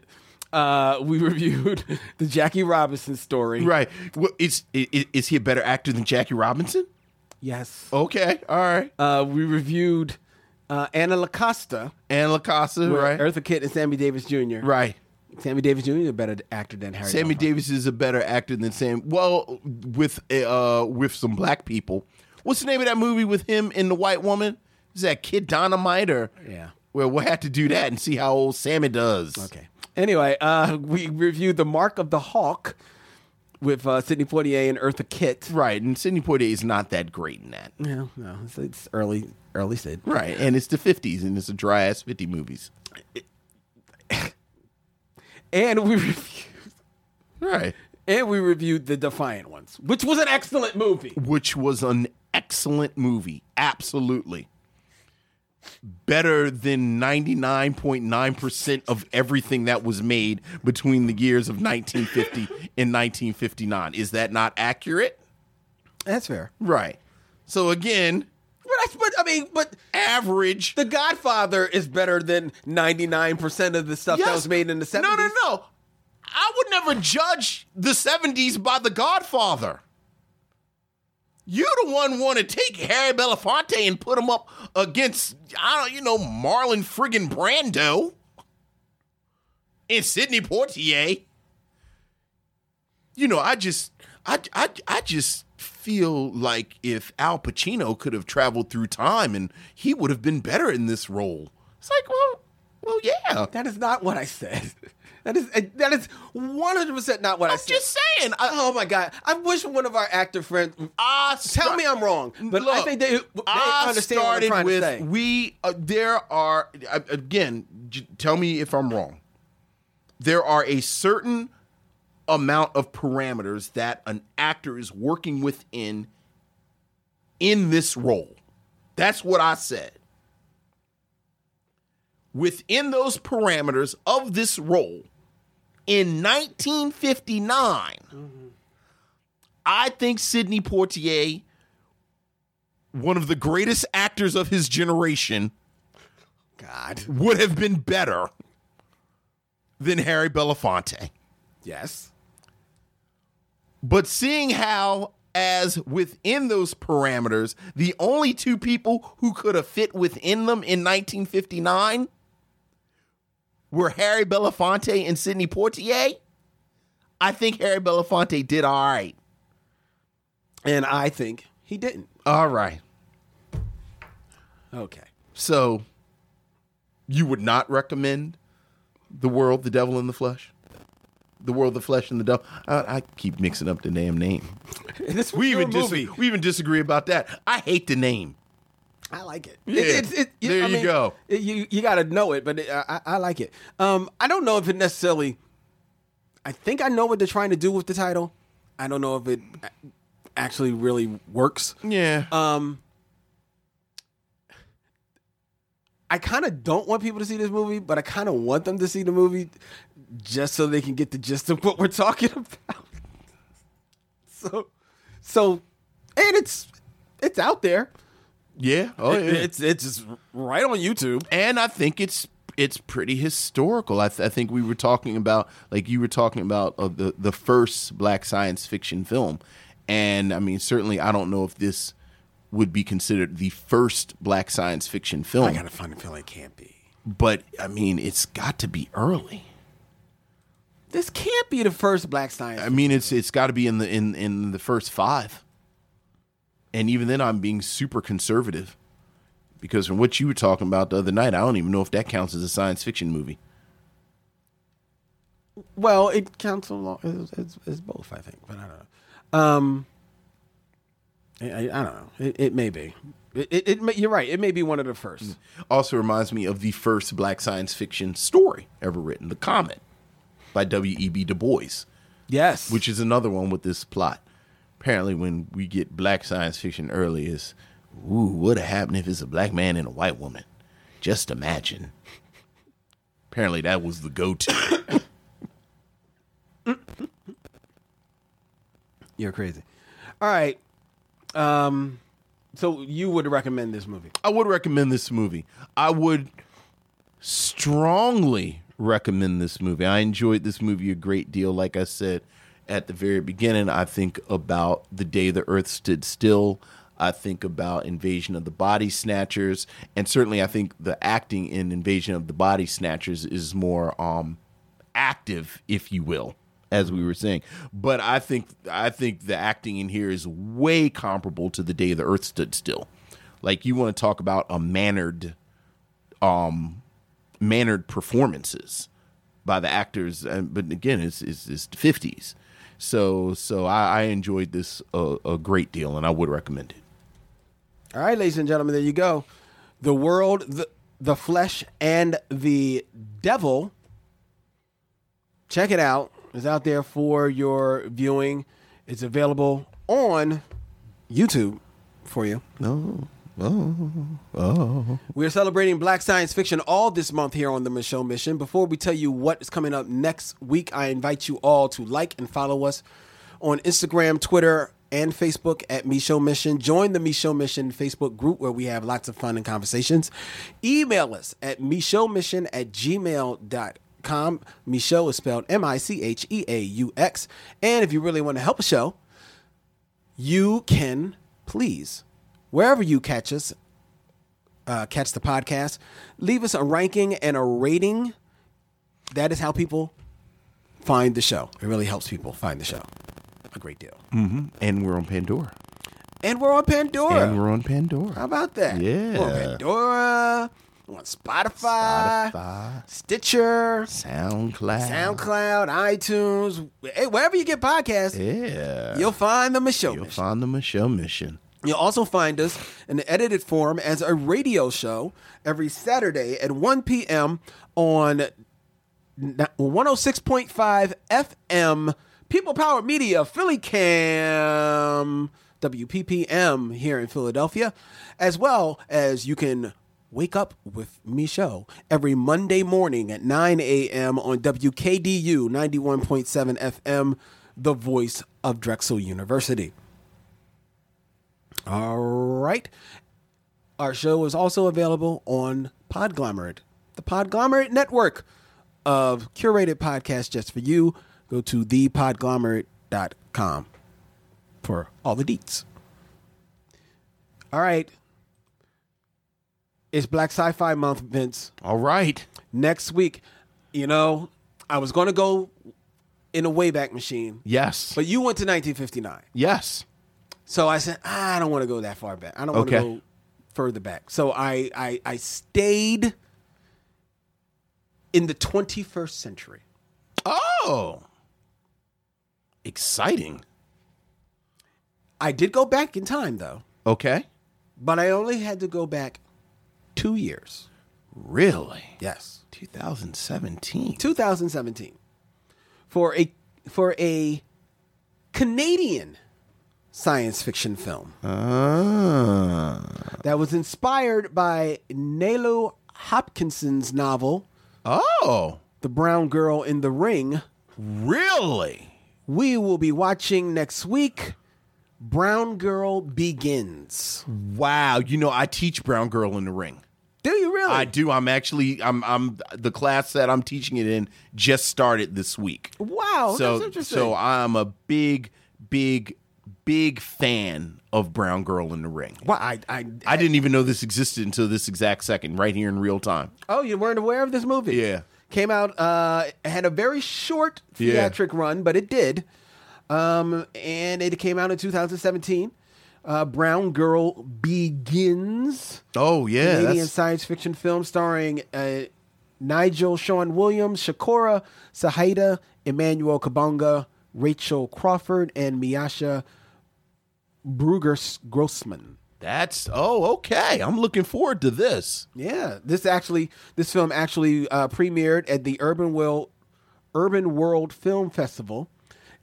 S1: Uh, we reviewed the Jackie Robinson story.
S2: Right. Well, is, is, is he a better actor than Jackie Robinson?
S1: Yes.
S2: Okay, all right.
S1: Uh, we reviewed uh, Anna Lucasta,
S2: Anna Lucasta,
S1: with
S2: right?
S1: Eartha Kitt and Sammy Davis Jr.
S2: Right.
S1: Sammy Davis Jr. is a better actor than Harry.
S2: Sammy. Davis is a better actor than Sam. Well, with uh with some black people. What's the name of that movie with him and the white woman? Is that Kid Dynamite or?
S1: Yeah.
S2: Well, we'll have to do that and see how old Sammy does.
S1: Okay. Anyway, uh, we reviewed The Mark of the Hawk with uh, Sidney Poitier and Eartha Kitt.
S2: Right, and Sidney Poitier is not that great in that.
S1: No, no, it's, it's early, early Sid.
S2: Right, and it's the fifties, and it's a dry ass fifty movies.
S1: And we reviewed,
S2: Right,
S1: and we reviewed The Defiant Ones, which was an excellent movie.
S2: which was an excellent movie. Absolutely. Better than 99.9% of everything that was made between the years of 1950 and 1959. Is that not accurate?
S1: That's fair.
S2: Right. So again,
S1: But, that's, but I mean, but
S2: average.
S1: The Godfather is better than ninety nine percent of the stuff that was made in the seventies.
S2: No, no, no. I would never judge the 70s by The Godfather. You the one want to take Harry Belafonte and put him up against I don't you know Marlon friggin' Brando and Sidney Poitier. You know, I just I I I just feel like if Al Pacino could have traveled through time and he would have been better in this role. It's like, well, well, yeah.
S1: That is not what I said. That is that is one hundred percent not what I said.
S2: I'm just saying. I,
S1: oh my god! I wish one of our actor friends.
S2: I
S1: Tell me I'm wrong, but I think they, they
S2: I
S1: understand what I'm
S2: started
S1: trying
S2: with
S1: to say.
S2: we. Uh, there are uh, again. J- tell me if I'm wrong. There are a certain amount of parameters that an actor is working within in this role. That's what I said. Within those parameters of this role, in 1959, mm-hmm. I think Sidney Poitier, one of the greatest actors of his generation,
S1: God,
S2: would have been better than Harry Belafonte.
S1: yes,
S2: But seeing how, as within those parameters, the only two people who could have fit within them in 1959 were Harry Belafonte and Sidney Poitier, I think Harry Belafonte did all right.
S1: And I think he didn't.
S2: All right.
S1: Okay.
S2: So, you would not recommend the world, the devil in the flesh, the world, the flesh, and the devil. I, I keep mixing up the damn name.
S1: This
S2: We even dis- we even disagree about that. I hate the name.
S1: I like it.
S2: Yeah.
S1: It- it- it-
S2: There
S1: I
S2: you
S1: mean,
S2: go.
S1: you you got to know it, but I I like it. Um, I don't know if it necessarily. I think I know what they're trying to do with the title. I don't know if it actually really works.
S2: Yeah.
S1: Um, I kind of don't want people to see this movie, but I kind of want them to see the movie just so they can get the gist of what we're talking about. so, so, and it's it's out there.
S2: Yeah. Oh, yeah.
S1: It- It's it's just right on YouTube.
S2: and I think it's it's pretty historical. I, th- I think we were talking about like you were talking about uh, the the first black science fiction film, and I mean certainly I don't know if this would be considered the first black science fiction film,
S1: I got a funny feeling it can't be.
S2: but I mean it's got to be early.
S1: This can't be the first black science.
S2: I mean it's it's got to be in the in in the first five, and even then I'm being super conservative. Because from what you were talking about the other night, I don't even know if that counts as a science fiction movie.
S1: well, it counts along. It's, it's, it's both, I think, but I don't know. Um, I, I, I don't know. It, it may be. It, it, it may, you're right. It may be one of the first.
S2: Also reminds me of the first black science fiction story ever written, The Comet, by W.E.B. Du Bois,
S1: Yes.
S2: which is another one with this plot. Apparently, when we get black science fiction early, is ooh, what'd have happened if it's a black man and a white woman? Just imagine. Apparently, that was the go-to.
S1: you're crazy. All right. Um, so you would recommend this movie?
S2: I would recommend this movie. I would strongly recommend this movie. I enjoyed this movie a great deal. Like I said at the very beginning, I think about the day the earth stood still. I think about Invasion of the Body Snatchers, and certainly I think the acting in Invasion of the Body Snatchers is more um, active, if you will, as we were saying. But I think I think the acting in here is way comparable to the day the Earth stood still. Like you want to talk about a mannered, um, mannered performances by the actors, but again, it's it's, it's the fifties. So so I, I enjoyed this a, a great deal, and I would recommend it.
S1: All right, ladies and gentlemen, there you go. The world, the, the flesh, and the devil. Check it out. It's out there for your viewing. It's available on YouTube for you.
S2: No. Oh, oh.
S1: We're celebrating Black Science Fiction all this month here on the Micheaux Mission. Before we tell you what is coming up next week, I invite you all to like and follow us on Instagram, Twitter, and Facebook at Micheaux Mission. Join the Micheaux Mission Facebook group where we have lots of fun and conversations. Email us at Mission at gmail.com. Micheaux is spelled M I C H E A U X. And if you really want to help the show, you can please, wherever you catch us, uh, catch the podcast, leave us a ranking and a rating. That is how people find the show. It really helps people find the show. A great deal.
S2: Mm-hmm. And we're on Pandora.
S1: And we're on Pandora.
S2: And we're on Pandora.
S1: How about that?
S2: Yeah.
S1: We're on Pandora. We're on Spotify,
S2: Spotify,
S1: Stitcher,
S2: SoundCloud,
S1: SoundCloud, iTunes. Hey, wherever you get podcasts,
S2: Yeah.
S1: you'll find the Micheaux
S2: You'll
S1: Mission.
S2: find the Micheaux Mission.
S1: You'll also find us in the edited form as a radio show every Saturday at 1 p.m. on 106.5 FM, People Power Media, PhillyCAM, WPPM here in Philadelphia, as well as you can wake up with me show every Monday morning at 9 a.m. on WKDU 91.7 FM, the voice of Drexel University. All right. Our show is also available on Podglomerate, the Podglomerate network of curated podcasts just for you. Go to thepodglomerate.com for all the deets. All right. It's Black Sci Fi Month, Vince.
S2: All right.
S1: Next week, you know, I was going to go in a Wayback Machine,
S2: Yes.
S1: but you went to 1959.
S2: yes.
S1: So I said, "Ah, I don't want to go that far back. I don't want to
S2: Okay.
S1: go further back. So I, I I stayed in the 21st century.
S2: Oh, exciting.
S1: I did go back in time though,
S2: Okay.
S1: but I only had to go back two years.
S2: Really?
S1: Yes.
S2: 2017.
S1: 2017 for a for a Canadian science fiction film
S2: Ah.
S1: that was inspired by Nalo Hopkinson's novel
S2: Oh,
S1: The Brown Girl in the Ring.
S2: really?
S1: We will be watching next week Brown Girl Begins.
S2: Wow. You know, I teach Brown Girl in the Ring.
S1: Do you really?
S2: I do. I'm actually. I'm. I'm. The class that I'm teaching it in just started this week.
S1: Wow,
S2: So.
S1: that's interesting.
S2: So I'm a big, big, big fan of Brown Girl in the Ring.
S1: Well, I, I,
S2: I didn't even know this existed until this exact second, right here in real time.
S1: Oh, you weren't aware of this movie?
S2: Yeah.
S1: Came out, uh, had a very short
S2: Yeah.
S1: theatric run, but it did. Um, and it came out in 2017. Uh, Brown Girl Begins.
S2: Oh yeah,
S1: Canadian
S2: that's-
S1: science fiction film starring uh, Nigel Shawn Williams, Shakora Sahida, Emmanuel Kabongo, Rachel Crawford, and Measha Brugger Grossman.
S2: That's oh okay. I'm looking forward to this.
S1: Yeah, this actually this film actually uh, premiered at the Urban World Urban World Film Festival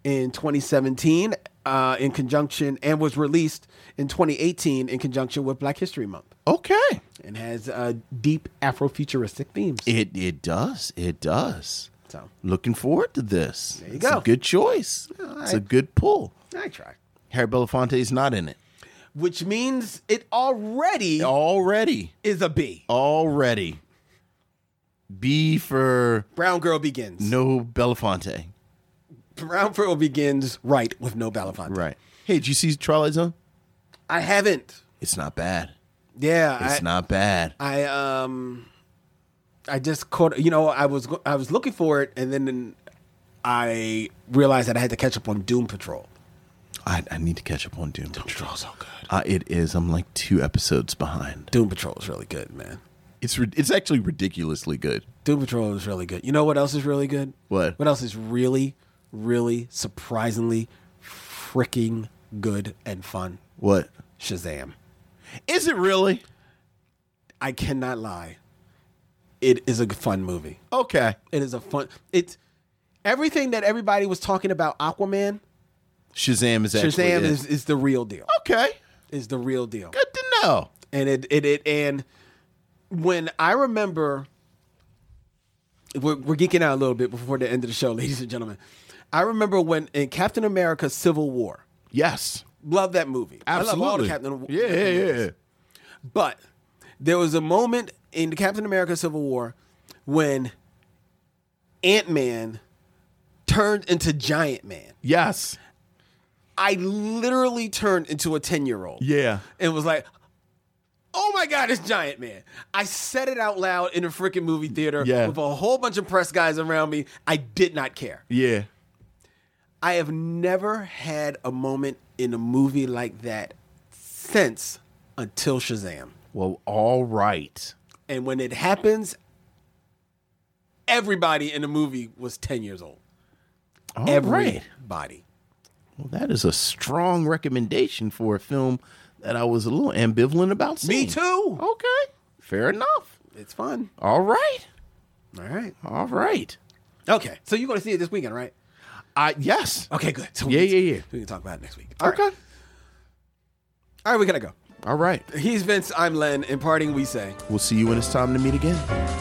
S1: in 2017 uh, in conjunction and was released in 2018 in conjunction with Black History Month
S2: Okay.
S1: and has uh, deep Afrofuturistic themes.
S2: It it does. It does.
S1: So
S2: Looking forward to this.
S1: There you
S2: it's
S1: go.
S2: a good choice. It's a good pull.
S1: I try,
S2: Harry Belafonte is not in it
S1: which means it already
S2: already.
S1: is a B.
S2: Already. B for
S1: Brown Girl Begins.
S2: no Belafonte.
S1: Brown Girl Begins right with no Belafonte.
S2: Right. Hey, did you see Twilight Zone?
S1: I haven't.
S2: It's not bad.
S1: Yeah,
S2: It's
S1: I,
S2: not bad.
S1: I um, I just caught. You know, I was I was looking for it, and then I realized that I had to catch up on Doom Patrol.
S2: I, I need to catch up on Doom. Doom
S1: Patrol's so good.
S2: Uh, it is. I'm like two episodes behind.
S1: Doom Patrol is really good, man.
S2: It's ri- it's actually ridiculously good.
S1: Doom Patrol is really good. You know what else is really good?
S2: What?
S1: What else is really, really surprisingly freaking good and fun?
S2: What?
S1: Shazam.
S2: Is it really?
S1: I cannot lie. It is a fun movie.
S2: Okay.
S1: It is a fun. It's everything that everybody was talking about. Aquaman.
S2: Shazam is actually
S1: Shazam is, is the real deal.
S2: okay.
S1: Is the real deal.
S2: Good to know.
S1: And it it, it and when I remember we're, we're geeking out a little bit before the end of the show, ladies and gentlemen. I remember when in Captain America: Civil War.
S2: Yes.
S1: Love that movie. I love all the
S2: Absolutely.
S1: Captain.
S2: Yeah, yeah, yeah, yeah.
S1: But there was a moment in the Captain America Civil War when Ant Man turned into Giant Man.
S2: Yes.
S1: I literally turned into a 10 year old.
S2: Yeah.
S1: And was like, oh my God, it's Giant Man. I said it out loud in a freaking movie theater
S2: Yeah.
S1: with a whole bunch of press guys around me. I did not care.
S2: Yeah.
S1: I have never had a moment in a movie like that since until Shazam.
S2: Well, all right.
S1: And when it happens, everybody in the movie was 10 years old.
S2: All right. Well, that is a strong recommendation for a film that I was a little ambivalent about seeing.
S1: Me too.
S2: Okay. Fair enough.
S1: It's fun.
S2: All right.
S1: All right.
S2: All right.
S1: Okay. So you're going to see it this weekend, right?
S2: Uh, yes.
S1: Okay, good. So
S2: Yeah,
S1: can,
S2: yeah, yeah.
S1: We can talk about it next week. All right.
S2: Okay.
S1: All right, we got to go.
S2: All right.
S1: He's Vince. I'm Len. In parting, we say.
S2: We'll see you when it's time to meet again.